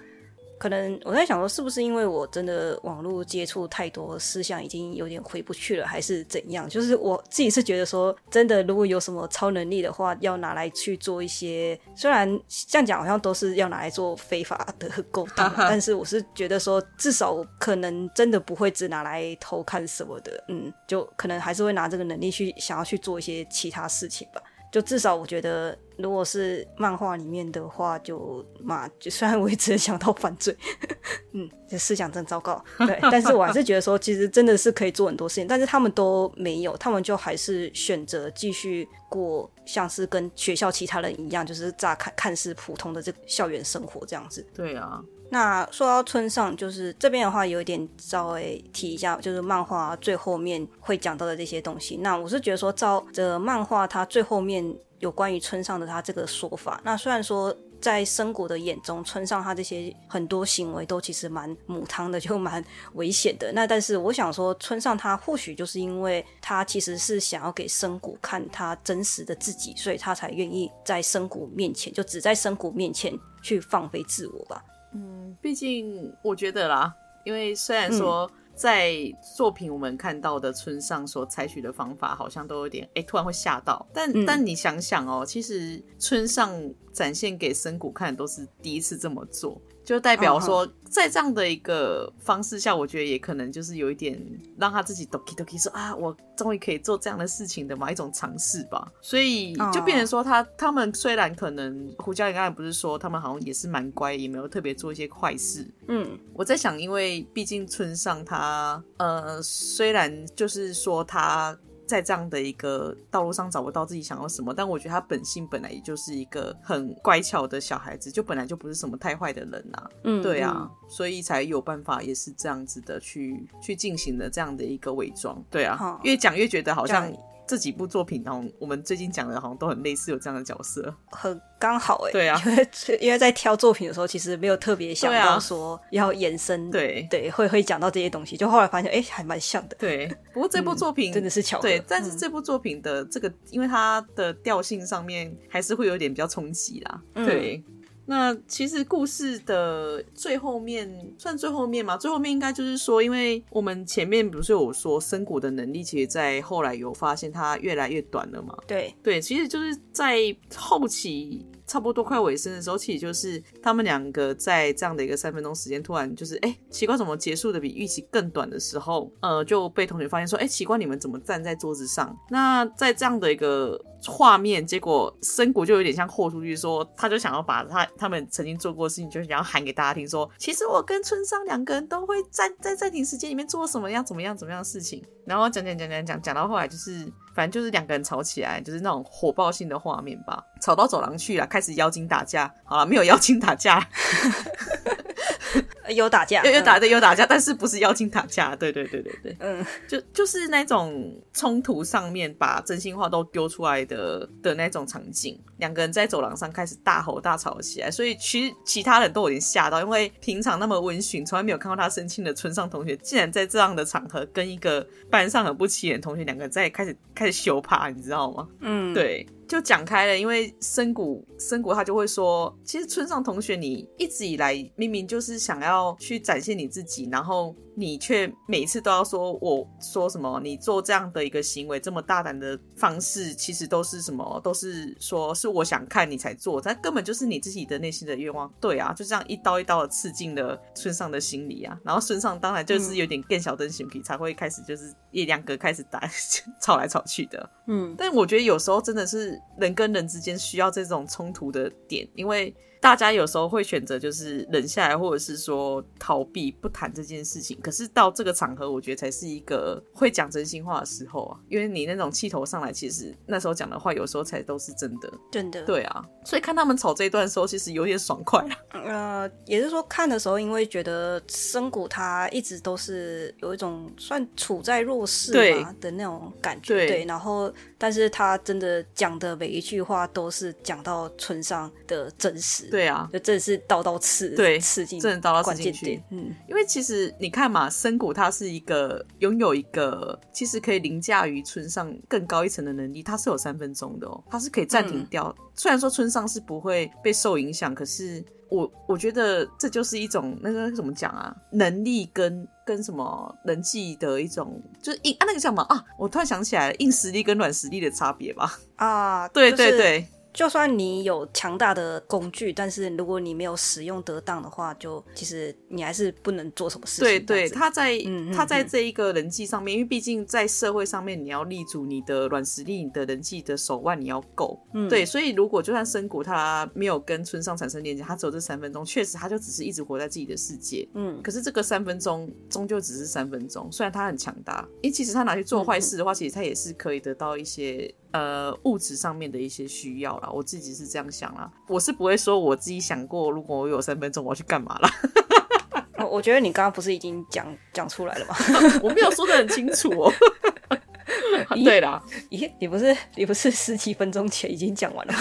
B: 可能我在想说，是不是因为我真的网络接触太多，思想已经有点回不去了，还是怎样？就是我自己是觉得说，真的如果有什么超能力的话，要拿来去做一些，虽然这样讲好像都是要拿来做非法的勾当，但是我是觉得说，至少可能真的不会只拿来偷看什么的，嗯，就可能还是会拿这个能力去想要去做一些其他事情吧。就至少我觉得，如果是漫画里面的话就，嘛，就虽然我也只能想到犯罪，嗯，这思想真糟糕，对，但是我还是觉得说，其实真的是可以做很多事情，但是他们都没有，他们就还是选择继续过像是跟学校其他人一样，就是乍看看似普通的这个校园生活这样子。
A: 对啊。
B: 那说到村上，就是这边的话有一点稍微提一下，就是漫画最后面会讲到的这些东西。那我是觉得说，照着漫画它最后面有关于村上的他这个说法，那虽然说在深谷的眼中，村上他这些很多行为都其实蛮母汤的，就蛮危险的。那但是我想说，村上他或许就是因为他其实是想要给深谷看他真实的自己，所以他才愿意在深谷面前，就只在深谷面前去放飞自我吧。
A: 嗯，毕竟我觉得啦，因为虽然说在作品我们看到的村上所采取的方法，好像都有点哎、欸，突然会吓到，但、嗯、但你想想哦，其实村上展现给深谷看的都是第一次这么做。就代表说，在这样的一个方式下，我觉得也可能就是有一点让他自己 doki doki 说啊，我终于可以做这样的事情的嘛，一种尝试吧。所以就变成说他，他他们虽然可能胡椒，你刚才不是说他们好像也是蛮乖，也没有特别做一些坏事。嗯，我在想，因为毕竟村上他呃，虽然就是说他。在这样的一个道路上找不到自己想要什么，但我觉得他本性本来也就是一个很乖巧的小孩子，就本来就不是什么太坏的人呐、啊。嗯，对啊，嗯、所以才有办法也是这样子的去去进行的这样的一个伪装。对啊，哦、越讲越觉得好像这几部作品，然后我们最近讲的，好像都很类似，有这样的角色，
B: 很刚好哎。
A: 对啊，
B: 因为 因为在挑作品的时候，其实没有特别想到说要延伸，
A: 对
B: 对，会会讲到这些东西，就后来发现哎，还蛮像的。
A: 对，不过这部作品、
B: 嗯、真的是巧合。
A: 对，但是这部作品的这个，嗯、因为它的调性上面还是会有点比较冲击啦。嗯、对。那其实故事的最后面算最后面吗？最后面应该就是说，因为我们前面不是有说深谷的能力，其实在后来有发现它越来越短了嘛？
B: 对
A: 对，其实就是在后期。差不多快尾声的时候，其实就是他们两个在这样的一个三分钟时间，突然就是哎、欸，奇怪，怎么结束的比预期更短的时候，呃，就被同学发现说，哎、欸，奇怪，你们怎么站在桌子上？那在这样的一个画面，结果森谷就有点像豁出去说，他就想要把他他们曾经做过的事情，就想要喊给大家听，说，其实我跟村上两个人都会在在暂停时间里面做什么样怎么样怎么样的事情，然后讲讲讲讲讲讲到后来就是。反正就是两个人吵起来，就是那种火爆性的画面吧，吵到走廊去了，开始妖精打架。好了，没有妖精打架。
B: 有打架，
A: 有打的有打架，但是不是妖精打架？对对对对对，
B: 嗯，
A: 就就是那种冲突上面把真心话都丢出来的的那种场景，两个人在走廊上开始大吼大吵起来，所以其实其他人都有点吓到，因为平常那么温驯，从来没有看到他生气的村上同学，竟然在这样的场合跟一个班上很不起眼的同学两个人在开始开始羞怕，你知道吗？
B: 嗯，
A: 对。就讲开了，因为深谷深谷他就会说，其实村上同学，你一直以来明明就是想要去展现你自己，然后。你却每一次都要说，我说什么？你做这样的一个行为，这么大胆的方式，其实都是什么？都是说是我想看你才做，但根本就是你自己的内心的愿望。对啊，就这样一刀一刀的刺进了村上的心里啊。然后村上当然就是有点更小灯心皮，才会开始就是一两个开始打 吵来吵去的。
B: 嗯，
A: 但我觉得有时候真的是人跟人之间需要这种冲突的点，因为。大家有时候会选择就是忍下来，或者是说逃避不谈这件事情。可是到这个场合，我觉得才是一个会讲真心话的时候啊。因为你那种气头上来，其实那时候讲的话，有时候才都是真的。
B: 真的。
A: 对啊，所以看他们吵这一段的时候，其实有点爽快啊。
B: 呃，也是说看的时候，因为觉得深谷他一直都是有一种算处在弱势嘛的那种感觉。对，对。然后，但是他真的讲的每一句话都是讲到村上的真实。
A: 对啊，
B: 就真的是刀刀刺，对，刺进，
A: 真的刀刀刺进去。嗯，因为其实你看嘛，深谷他是一个拥有一个其实可以凌驾于村上更高一层的能力，他是有三分钟的哦，他是可以暂停掉。嗯、虽然说村上是不会被受影响，可是我我觉得这就是一种那个怎么讲啊，能力跟跟什么人际的一种，就是硬啊那个叫什么啊？我突然想起来了，硬实力跟软实力的差别吧？
B: 啊，
A: 对对对。
B: 就算你有强大的工具，但是如果你没有使用得当的话，就其实你还是不能做什么事情。
A: 对对，他在他在这一个人际上面，因为毕竟在社会上面，你要立足你的软实力，你的人际的手腕你要够。
B: 嗯，
A: 对，所以如果就算森谷他没有跟村上产生连接，他只有这三分钟，确实他就只是一直活在自己的世界。
B: 嗯，
A: 可是这个三分钟终究只是三分钟，虽然他很强大，因为其实他拿去做坏事的话，其实他也是可以得到一些。呃，物质上面的一些需要啦，我自己是这样想啦。我是不会说我自己想过，如果我有三分钟，我要去干嘛啦。
B: 我觉得你刚刚不是已经讲讲出来了吗？
A: 我没有说的很清楚哦。对啦，
B: 咦，你不是你不是十七分钟前已经讲完了吗？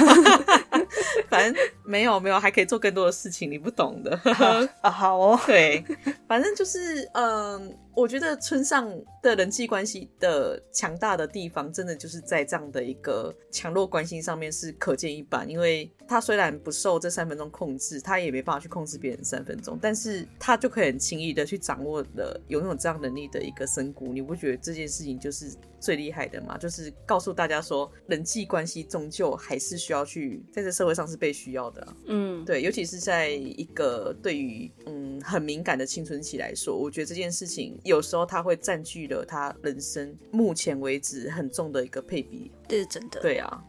A: 反正没有没有，还可以做更多的事情，你不懂的。
B: 啊，好哦，
A: 对，反正就是嗯。呃我觉得村上的人际关系的强大的地方，真的就是在这样的一个强弱关系上面是可见一斑。因为他虽然不受这三分钟控制，他也没办法去控制别人三分钟，但是他就可以很轻易的去掌握了拥有这样能力的一个深谷。你不觉得这件事情就是最厉害的吗？就是告诉大家说，人际关系终究还是需要去在这社会上是被需要的啊。
B: 嗯，
A: 对，尤其是在一个对于嗯很敏感的青春期来说，我觉得这件事情。有时候他会占据了他人生目前为止很重的一个配比，
B: 这是真的。
A: 对啊。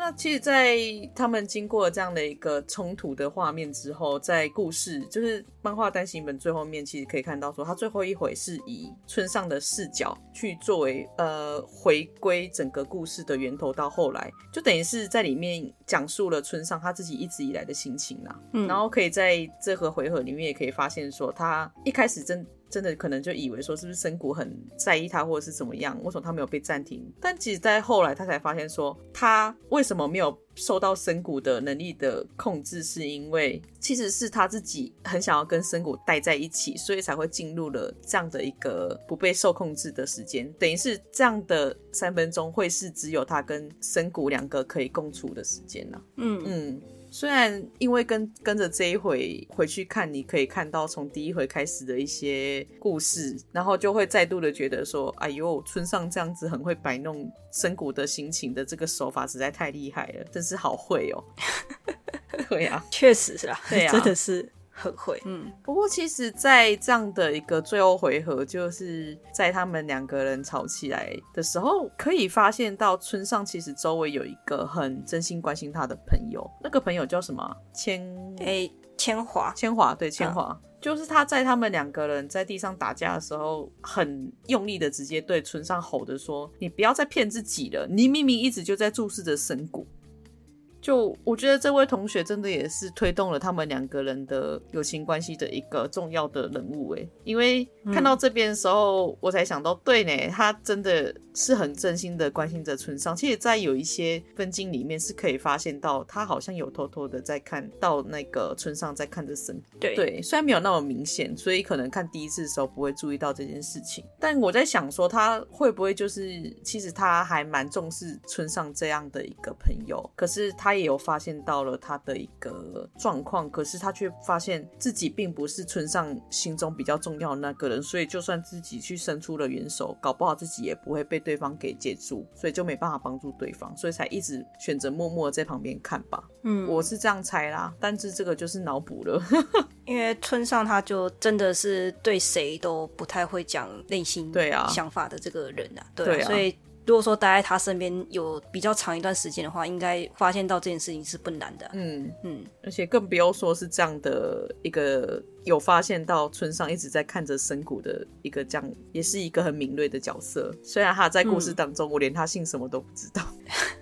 A: 那其实，在他们经过了这样的一个冲突的画面之后，在故事就是漫画单行本最后面，其实可以看到说，他最后一回是以村上的视角去作为呃回归整个故事的源头，到后来就等于是在里面讲述了村上他自己一直以来的心情啦。
B: 嗯，
A: 然后可以在这个回合里面也可以发现说，他一开始真真的可能就以为说是不是深谷很在意他，或者是怎么样？为什么他没有被暂停？但其实，在后来他才发现说，他为什么没有受到深谷的能力的控制，是因为其实是他自己很想要跟深谷待在一起，所以才会进入了这样的一个不被受控制的时间。等于是这样的三分钟会是只有他跟深谷两个可以共处的时间呢？嗯嗯。虽然因为跟跟着这一回回去看，你可以看到从第一回开始的一些故事，然后就会再度的觉得说，哎呦，村上这样子很会摆弄深谷的心情的这个手法实在太厉害了，真是好会哦。对啊，
B: 确实是啦，对啊，真的是。很会，
A: 嗯。不过其实，在这样的一个最后回合，就是在他们两个人吵起来的时候，可以发现到村上其实周围有一个很真心关心他的朋友。那个朋友叫什么？千
B: 诶，千华，
A: 千华，对，千华，嗯。就是他在他们两个人在地上打架的时候，很用力的直接对村上吼着说：“你不要再骗自己了，你明明一直就在注视着神谷。”就我觉得这位同学真的也是推动了他们两个人的友情关系的一个重要的人物诶，因为看到这边的时候，我才想到，对呢，他真的是很真心的关心着村上。其实，在有一些分镜里面是可以发现到，他好像有偷偷的在看到那个村上在看着神。
B: 对
A: 对，虽然没有那么明显，所以可能看第一次的时候不会注意到这件事情。但我在想说，他会不会就是其实他还蛮重视村上这样的一个朋友，可是他。他也有发现到了他的一个状况，可是他却发现自己并不是村上心中比较重要的那个人，所以就算自己去伸出了援手，搞不好自己也不会被对方给接住，所以就没办法帮助对方，所以才一直选择默默在旁边看吧。嗯，我是这样猜啦，但是这个就是脑补了，
B: 因为村上他就真的是对谁都不太会讲内心对啊想法的这个人啊，对啊，对啊，所以。如果说待在他身边有比较长一段时间的话，应该发现到这件事情是不难的。嗯
A: 嗯，而且更不用说是这样的一个有发现到村上一直在看着深谷的一个这样，也是一个很敏锐的角色。虽然他在故事当中，嗯、我连他姓什么都不知道。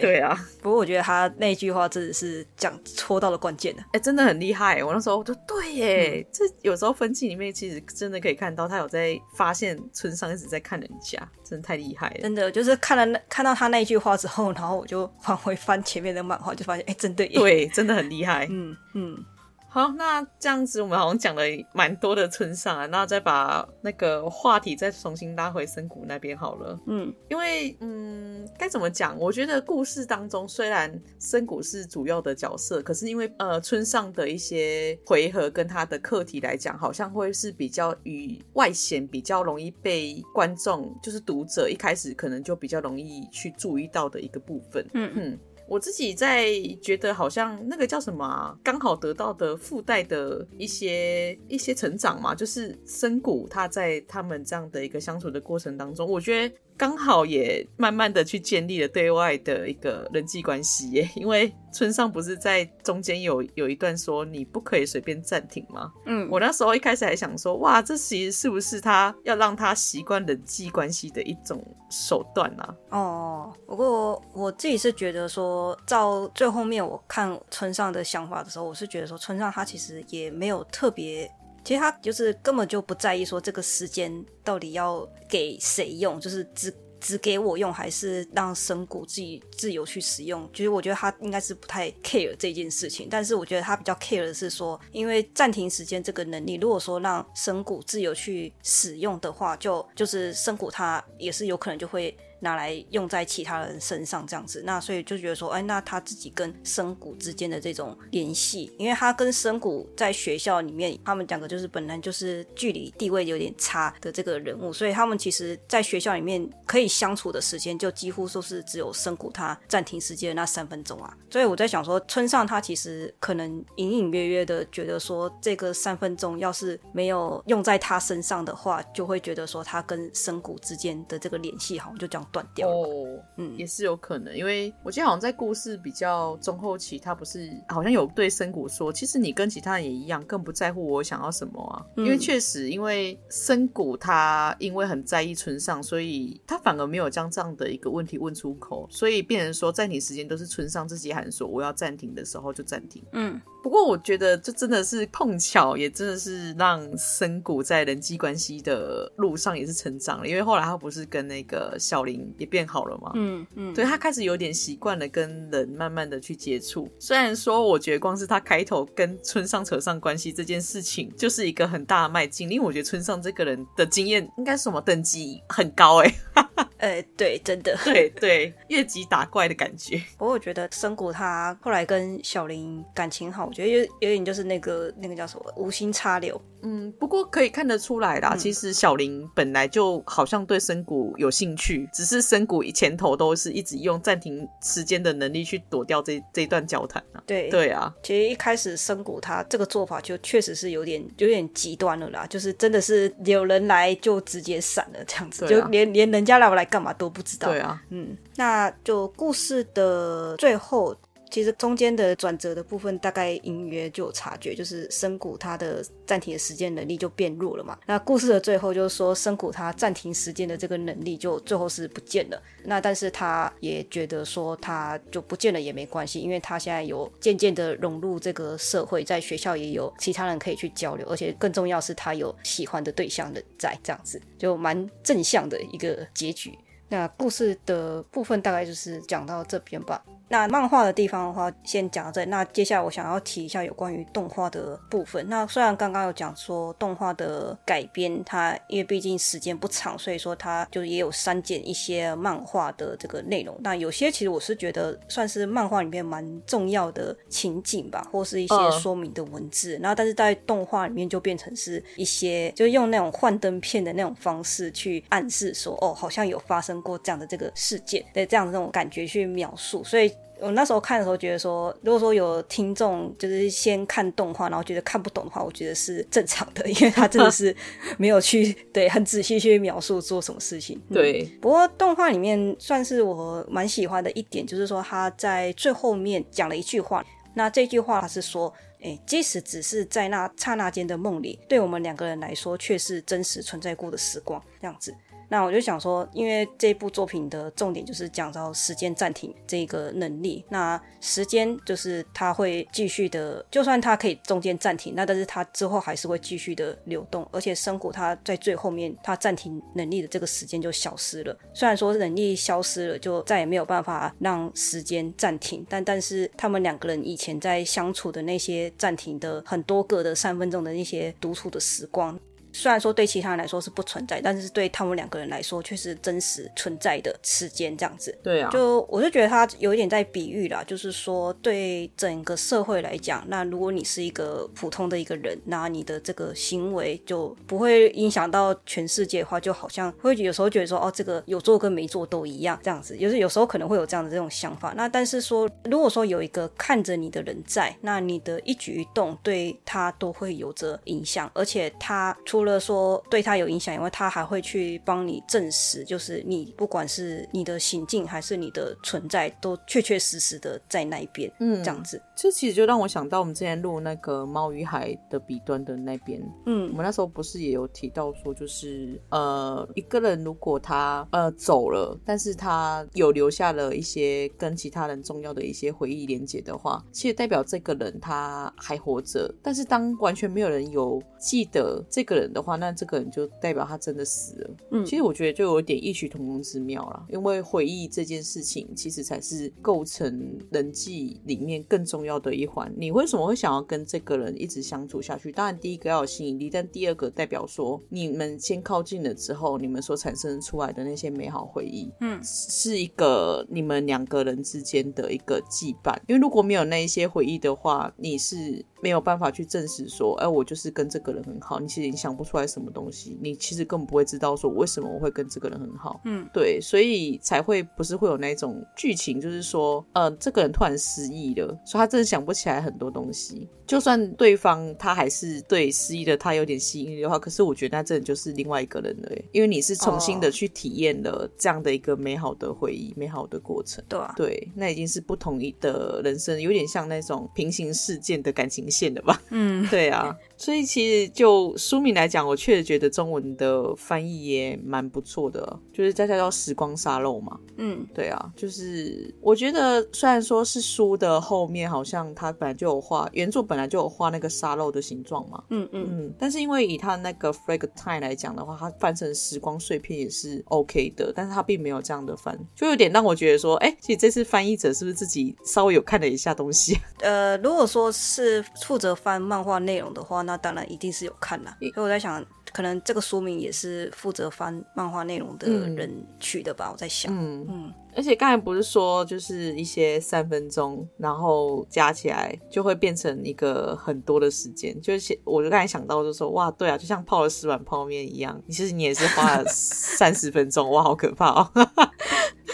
B: 对
A: 对啊，
B: 不过我觉得他那句话真的是讲戳到了关键的，
A: 哎、欸，真的很厉害。我那时候就对耶，嗯、这有时候分析里面其实真的可以看到他有在发现村上一直在看人家，真的太厉害了。
B: 真的就是看了那看到他那句话之后，然后我就往回翻前面的漫画，就发现哎、欸，真的耶，
A: 对，真的很厉害。
B: 嗯嗯。嗯
A: 好，那这样子我们好像讲了蛮多的村上啊，那再把那个话题再重新拉回深谷那边好了。嗯，因为嗯，该怎么讲？我觉得故事当中虽然深谷是主要的角色，可是因为呃村上的一些回合跟他的课题来讲，好像会是比较与外显，比较容易被观众就是读者一开始可能就比较容易去注意到的一个部分。嗯嗯。我自己在觉得，好像那个叫什么，刚好得到的附带的一些一些成长嘛，就是深谷他在他们这样的一个相处的过程当中，我觉得。刚好也慢慢的去建立了对外的一个人际关系耶，因为村上不是在中间有有一段说你不可以随便暂停吗？嗯，我那时候一开始还想说，哇，这其实是不是他要让他习惯人际关系的一种手段啊？
B: 哦，不过我自己是觉得说，到最后面我看村上的想法的时候，我是觉得说村上他其实也没有特别。其实他就是根本就不在意说这个时间到底要给谁用，就是只只给我用，还是让神谷自己自由去使用。其实我觉得他应该是不太 care 这件事情，但是我觉得他比较 care 的是说，因为暂停时间这个能力，如果说让神谷自由去使用的话，就就是神谷他也是有可能就会。拿来用在其他人身上这样子，那所以就觉得说，哎，那他自己跟深谷之间的这种联系，因为他跟深谷在学校里面，他们两个就是本来就是距离地位有点差的这个人物，所以他们其实在学校里面可以相处的时间，就几乎说是只有深谷他暂停时间那三分钟啊。所以我在想说，村上他其实可能隐隐约约的觉得说，这个三分钟要是没有用在他身上的话，就会觉得说他跟深谷之间的这个联系好像就这样。断掉哦，
A: 嗯，也是有可能，因为我记得好像在故事比较中后期，他不是好像有对深谷说，其实你跟其他人也一样，更不在乎我想要什么啊。嗯、因为确实，因为深谷他因为很在意村上，所以他反而没有将这样的一个问题问出口，所以变成说暂停时间都是村上自己喊说我要暂停的时候就暂停。嗯。不过我觉得这真的是碰巧，也真的是让深谷在人际关系的路上也是成长了，因为后来他不是跟那个小林也变好了嘛，
B: 嗯嗯，
A: 对，他开始有点习惯了跟人慢慢的去接触。虽然说我觉得光是他开头跟村上扯上关系这件事情，就是一个很大的迈进，因为我觉得村上这个人的经验应该是什么等级很高哎、欸。
B: 呃，对，真的，
A: 对对，越级打怪的感觉。
B: 不过我觉得深谷他后来跟小林感情好，我觉得有有点就是那个那个叫什么无心插柳。
A: 嗯，不过可以看得出来啦，嗯、其实小林本来就好像对深谷有兴趣，只是深谷前头都是一直用暂停时间的能力去躲掉这这一段交谈啊。
B: 对
A: 对啊，
B: 其实一开始深谷他这个做法就确实是有点有点极端了啦，就是真的是有人来就直接闪了这样子，啊、就连连人家来不来干嘛都不知道。
A: 对啊，
B: 嗯，那就故事的最后。其实中间的转折的部分，大概隐约就有察觉，就是深谷他的暂停的时间能力就变弱了嘛。那故事的最后就是说，深谷他暂停时间的这个能力就最后是不见了。那但是他也觉得说，他就不见了也没关系，因为他现在有渐渐的融入这个社会，在学校也有其他人可以去交流，而且更重要是他有喜欢的对象的在，这样子就蛮正向的一个结局。那故事的部分大概就是讲到这边吧。那漫画的地方的话，先讲到这里。那接下来我想要提一下有关于动画的部分。那虽然刚刚有讲说动画的改编，它因为毕竟时间不长，所以说它就也有删减一些漫画的这个内容。那有些其实我是觉得算是漫画里面蛮重要的情景吧，或是一些说明的文字。然后但是在动画里面就变成是一些，就用那种幻灯片的那种方式去暗示说，哦，好像有发生过这样的这个事件，对这样的这种感觉去描述，所以。我那时候看的时候觉得说，如果说有听众就是先看动画，然后觉得看不懂的话，我觉得是正常的，因为他真的是没有去对很仔细去描述做什么事情。
A: 对，
B: 嗯、不过动画里面算是我蛮喜欢的一点，就是说他在最后面讲了一句话，那这句话他是说，诶，即使只是在那刹那间的梦里，对我们两个人来说却是真实存在过的时光，这样子。那我就想说，因为这部作品的重点就是讲到时间暂停这个能力。那时间就是它会继续的，就算它可以中间暂停，那但是它之后还是会继续的流动。而且生谷它在最后面，它暂停能力的这个时间就消失了。虽然说能力消失了，就再也没有办法让时间暂停，但但是他们两个人以前在相处的那些暂停的很多个的三分钟的那些独处的时光。虽然说对其他人来说是不存在，但是对他们两个人来说却是真实存在的时间这样子。
A: 对啊，
B: 就我就觉得他有一点在比喻啦，就是说对整个社会来讲，那如果你是一个普通的一个人，那你的这个行为就不会影响到全世界的话，就好像会有时候觉得说哦，这个有做跟没做都一样这样子，就是有时候可能会有这样的这种想法。那但是说，如果说有一个看着你的人在，那你的一举一动对他都会有着影响，而且他出。除了说对他有影响以外，他还会去帮你证实，就是你不管是你的行径还是你的存在，都确确实实的在那一边。嗯，这样子，
A: 这其实就让我想到我们之前录那个《猫与海的彼端》的那边。嗯，我们那时候不是也有提到说，就是呃，一个人如果他呃走了，但是他有留下了一些跟其他人重要的一些回忆连接的话，其实代表这个人他还活着。但是当完全没有人有记得这个人。的话，那这个人就代表他真的死了。嗯，其实我觉得就有点异曲同工之妙了，因为回忆这件事情，其实才是构成人际里面更重要的一环。你为什么会想要跟这个人一直相处下去？当然，第一个要有吸引力，但第二个代表说，你们先靠近了之后，你们所产生出来的那些美好回忆，嗯，是一个你们两个人之间的一个羁绊。因为如果没有那一些回忆的话，你是没有办法去证实说，哎，我就是跟这个人很好。你其实你想不。出来什么东西，你其实根本不会知道说为什么我会跟这个人很好，嗯，对，所以才会不是会有那种剧情，就是说，呃，这个人突然失忆了，所以他真的想不起来很多东西。就算对方他还是对失忆的他有点吸引力的话，可是我觉得那真的就是另外一个人了，因为你是重新的去体验了这样的一个美好的回忆、美好的过程。
B: 对啊，
A: 对，那已经是不同的人生，有点像那种平行世界的感情线的吧？嗯，对啊。所以其实就书名来讲，我确实觉得中文的翻译也蛮不错的，就是叫叫叫时光沙漏嘛。
B: 嗯，
A: 对啊，就是我觉得虽然说是书的后面好像它本来就有画，原著本来就有画那个沙漏的形状嘛。
B: 嗯嗯
A: 嗯，但是因为以它那个 Fragile 来讲的话，它翻成时光碎片也是 OK 的，但是它并没有这样的翻，就有点让我觉得说，哎，其实这次翻译者是不是自己稍微有看了一下东西？
B: 呃，如果说是负责翻漫画内容的话，那当然一定是有看啦。所以我在想，可能这个说明也是负责翻漫画内容的人取的吧。嗯、我在想，嗯嗯。
A: 而且刚才不是说，就是一些三分钟，然后加起来就会变成一个很多的时间。就是我就刚才想到，就说哇，对啊，就像泡了四碗泡面一样，其实你也是花了三 十分钟，哇，好可怕哦。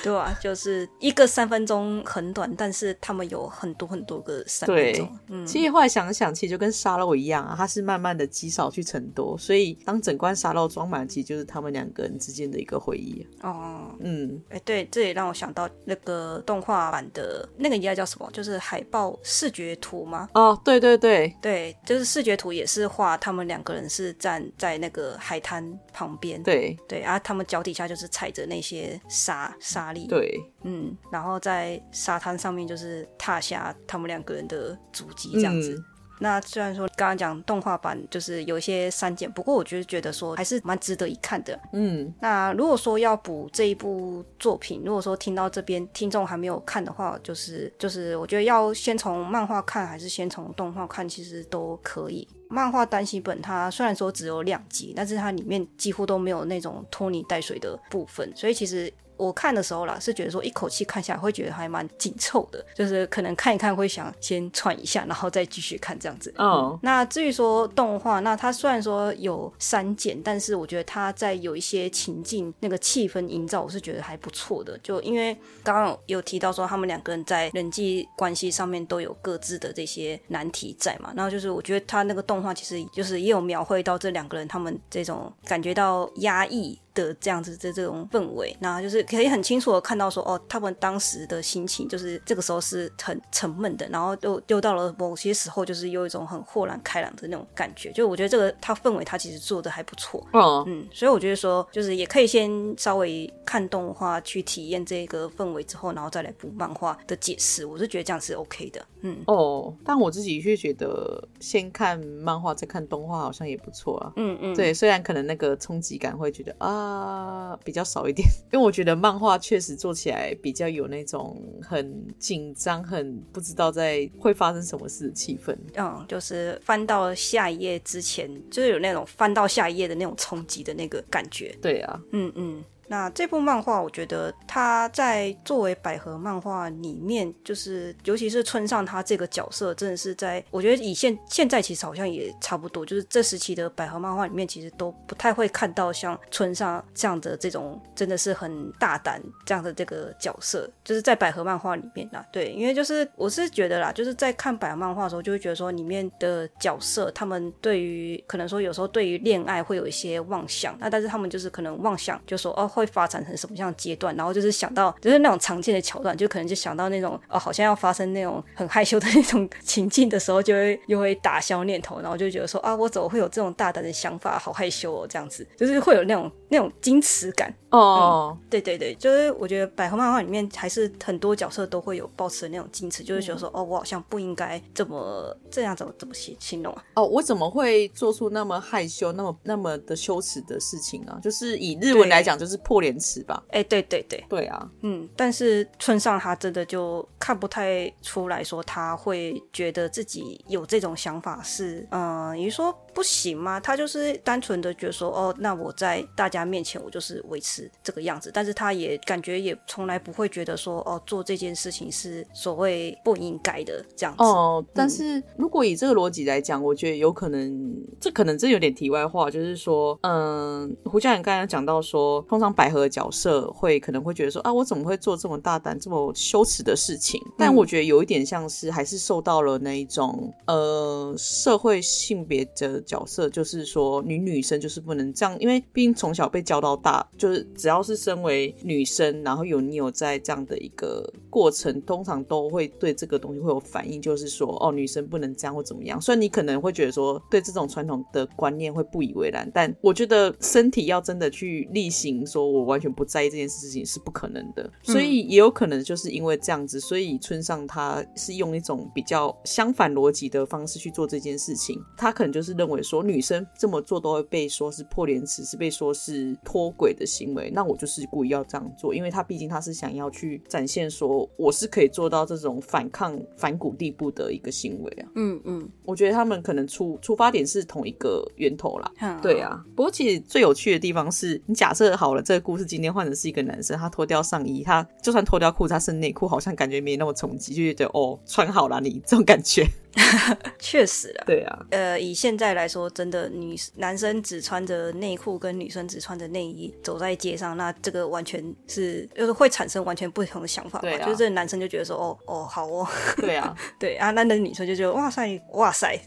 B: 对啊，就是一个三分钟很短，但是他们有很多很多个三分钟。
A: 对，嗯，其实后来想想，其实就跟沙漏一样啊，它是慢慢的积少去成多，所以当整罐沙漏装满，其实就是他们两个人之间的一个回忆。
B: 哦，
A: 嗯，
B: 哎，对，这也让我想到那个动画版的那个应该叫什么？就是海报视觉图吗？
A: 哦，对对对
B: 对，就是视觉图也是画他们两个人是站在那个海滩旁边。
A: 对
B: 对啊，他们脚底下就是踩着那些沙沙
A: 粒。
B: 对，嗯，然后在沙滩上面就是踏下他们两个人的足迹这样子。嗯、那虽然说刚刚讲动画版就是有一些删减，不过我就是觉得说还是蛮值得一看的。
A: 嗯，
B: 那如果说要补这一部作品，如果说听到这边听众还没有看的话，就是就是我觉得要先从漫画看还是先从动画看，其实都可以。漫画单行本它虽然说只有两集，但是它里面几乎都没有那种拖泥带水的部分，所以其实。我看的时候啦，是觉得说一口气看下来会觉得还蛮紧凑的，就是可能看一看会想先喘一下，然后再继续看这样子。
A: Oh.
B: 嗯，那至于说动画，那它虽然说有删减，但是我觉得它在有一些情境那个气氛营造，我是觉得还不错的。就因为刚刚有提到说他们两个人在人际关系上面都有各自的这些难题在嘛，然后就是我觉得他那个动画其实就是也有描绘到这两个人他们这种感觉到压抑。的这样子的这种氛围，那就是可以很清楚的看到说，哦，他们当时的心情就是这个时候是很沉闷的，然后又又到了某些时候，就是有一种很豁然开朗的那种感觉。就我觉得这个他氛围他其实做的还不错，
A: 嗯
B: 嗯，所以我觉得说，就是也可以先稍微看动画去体验这个氛围之后，然后再来补漫画的解释。我是觉得这样是 OK 的，嗯
A: 哦，但我自己却觉得先看漫画再看动画好像也不错啊，
B: 嗯嗯，
A: 对，虽然可能那个冲击感会觉得啊。啊，比较少一点，因为我觉得漫画确实做起来比较有那种很紧张、很不知道在会发生什么事的气氛。
B: 嗯，就是翻到下一页之前，就是有那种翻到下一页的那种冲击的那个感觉。
A: 对啊，
B: 嗯嗯。那这部漫画，我觉得他在作为百合漫画里面，就是尤其是村上他这个角色，真的是在我觉得以现现在其实好像也差不多，就是这时期的百合漫画里面，其实都不太会看到像村上这样的这种真的是很大胆这样的这个角色，就是在百合漫画里面啦。对，因为就是我是觉得啦，就是在看百合漫画的时候，就会觉得说里面的角色他们对于可能说有时候对于恋爱会有一些妄想，那但是他们就是可能妄想就说哦。会发展成什么样的阶段？然后就是想到，就是那种常见的桥段，就可能就想到那种哦，好像要发生那种很害羞的那种情境的时候，就会又会打消念头，然后就觉得说啊，我怎么会有这种大胆的想法？好害羞哦，这样子，就是会有那种那种矜持感。
A: 哦、嗯，
B: 对对对，就是我觉得百合漫画里面还是很多角色都会有保持的那种矜持，就是觉得说、嗯、哦，我好像不应该这么这样，怎么怎么形形容啊？
A: 哦，我怎么会做出那么害羞、那么那么的羞耻的事情啊？就是以日文来讲，就是破廉耻吧？
B: 哎，对对对，
A: 对啊，
B: 嗯，但是村上他真的就看不太出来说他会觉得自己有这种想法是，嗯，你说不行吗？他就是单纯的觉得说，哦，那我在大家面前我就是维持。这个样子，但是他也感觉也从来不会觉得说哦，做这件事情是所谓不应该的这样子。
A: 哦，但是如果以这个逻辑来讲，嗯、我觉得有可能，这可能真有点题外话，就是说，嗯，胡佳人刚才讲到说，通常百合的角色会可能会觉得说啊，我怎么会做这么大胆、这么羞耻的事情？但我觉得有一点像是还是受到了那一种呃社会性别的角色，就是说女女生就是不能这样，因为毕竟从小被教到大，就是只要是身为女生，然后有你有在这样的一个过程，通常都会对这个东西会有反应，就是说哦，女生不能这样或怎么样。虽然你可能会觉得说对这种传统的观念会不以为然，但我觉得身体要真的去力行，说我完全不在意这件事情是不可能的。所以也有可能就是因为这样子，所以村上他是用一种比较相反逻辑的方式去做这件事情。他可能就是认为说女生这么做都会被说是破廉耻，是被说是脱轨的行为。那我就是故意要这样做，因为他毕竟他是想要去展现说我是可以做到这种反抗反骨地步的一个行为啊。嗯嗯，我觉得他们可能出出发点是同一个源头啦。嗯，对啊。不过其实最有趣的地方是你假设好了，这个故事今天换成是一个男生，他脱掉上衣，他就算脱掉裤子，他剩内裤，好像感觉没那么冲击，就觉得哦，穿好了你这种感觉。
B: 确实啊，
A: 对啊，
B: 呃，以现在来说，真的女男生只穿着内裤，跟女生只穿着内衣走在街上，那这个完全是就是会产生完全不同的想法嘛。对啊，就是这个男生就觉得说，哦哦，好哦。对啊，对啊，那那女生就觉得，哇塞，哇塞。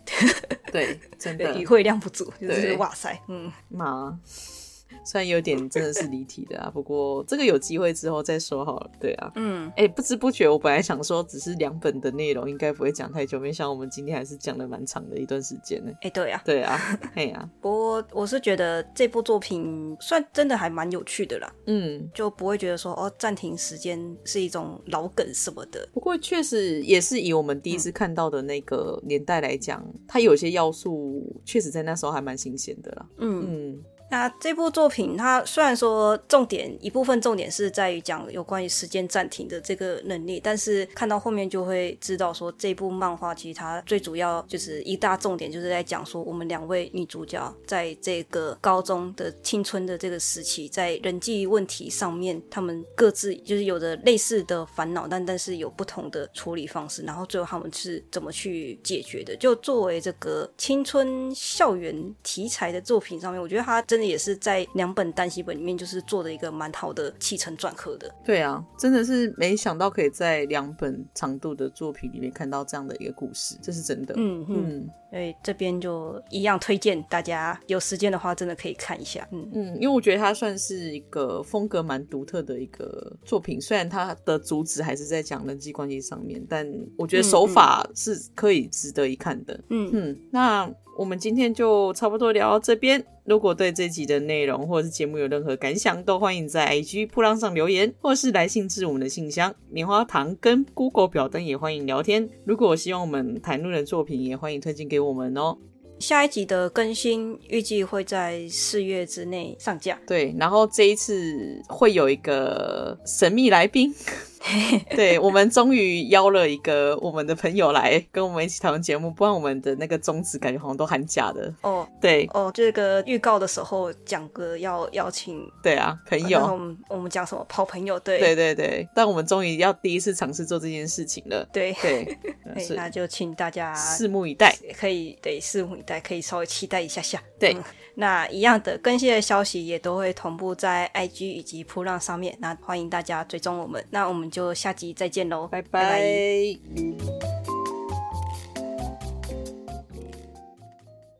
A: 对，真的
B: 语汇量不足，就是哇塞，嗯，
A: 妈。虽然有点真的是离题的啊，不过这个有机会之后再说好了。对啊，嗯，哎、欸，不知不觉我本来想说只是两本的内容，应该不会讲太久，没想到我们今天还是讲了蛮长的一段时间呢。
B: 哎、欸，对啊，
A: 对啊，哎呀、啊，
B: 不过我是觉得这部作品算真的还蛮有趣的啦，嗯，就不会觉得说哦暂停时间是一种老梗什么的。
A: 不过确实也是以我们第一次看到的那个年代来讲，嗯、它有些要素确实在那时候还蛮新鲜的啦，嗯嗯。
B: 那这部作品，它虽然说重点一部分重点是在于讲有关于时间暂停的这个能力，但是看到后面就会知道说，这部漫画其实它最主要就是一大重点，就是在讲说我们两位女主角在这个高中的青春的这个时期，在人际问题上面，她们各自就是有着类似的烦恼，但但是有不同的处理方式，然后最后他们是怎么去解决的？就作为这个青春校园题材的作品上面，我觉得它真。也是在两本单行本里面，就是做的一个蛮好的起承转合的。
A: 对啊，真的是没想到可以在两本长度的作品里面看到这样的一个故事，这是真的。嗯嗯，
B: 所以这边就一样推荐大家有时间的话，真的可以看一下。嗯
A: 嗯，因为我觉得它算是一个风格蛮独特的一个作品，虽然它的主旨还是在讲人际关系上面，但我觉得手法是可以值得一看的。嗯嗯，那。我们今天就差不多聊到这边。如果对这集的内容或者是节目有任何感想，都欢迎在 IG 噗浪上留言，或是来信至我们的信箱。棉花糖跟 Google 表单也欢迎聊天。如果希望我们谈论的作品，也欢迎推荐给我们哦。
B: 下一集的更新预计会在四月之内上架。
A: 对，然后这一次会有一个神秘来宾。对，我们终于邀了一个我们的朋友来跟我们一起讨论节目，不然我们的那个宗旨感觉好像都很假的哦。对
B: 哦，这个预告的时候讲个要邀请，
A: 对啊，朋友，
B: 我们我们讲什么好朋友？对
A: 对对对，但我们终于要第一次尝试做这件事情了。
B: 对
A: 对，
B: 对那就请大家
A: 拭目以待，
B: 可以对拭目以待，可以稍微期待一下下。
A: 对。
B: 嗯那一样的更新的消息也都会同步在 IG 以及铺浪上面，那欢迎大家追踪我们，那我们就下集再
A: 见喽，拜拜。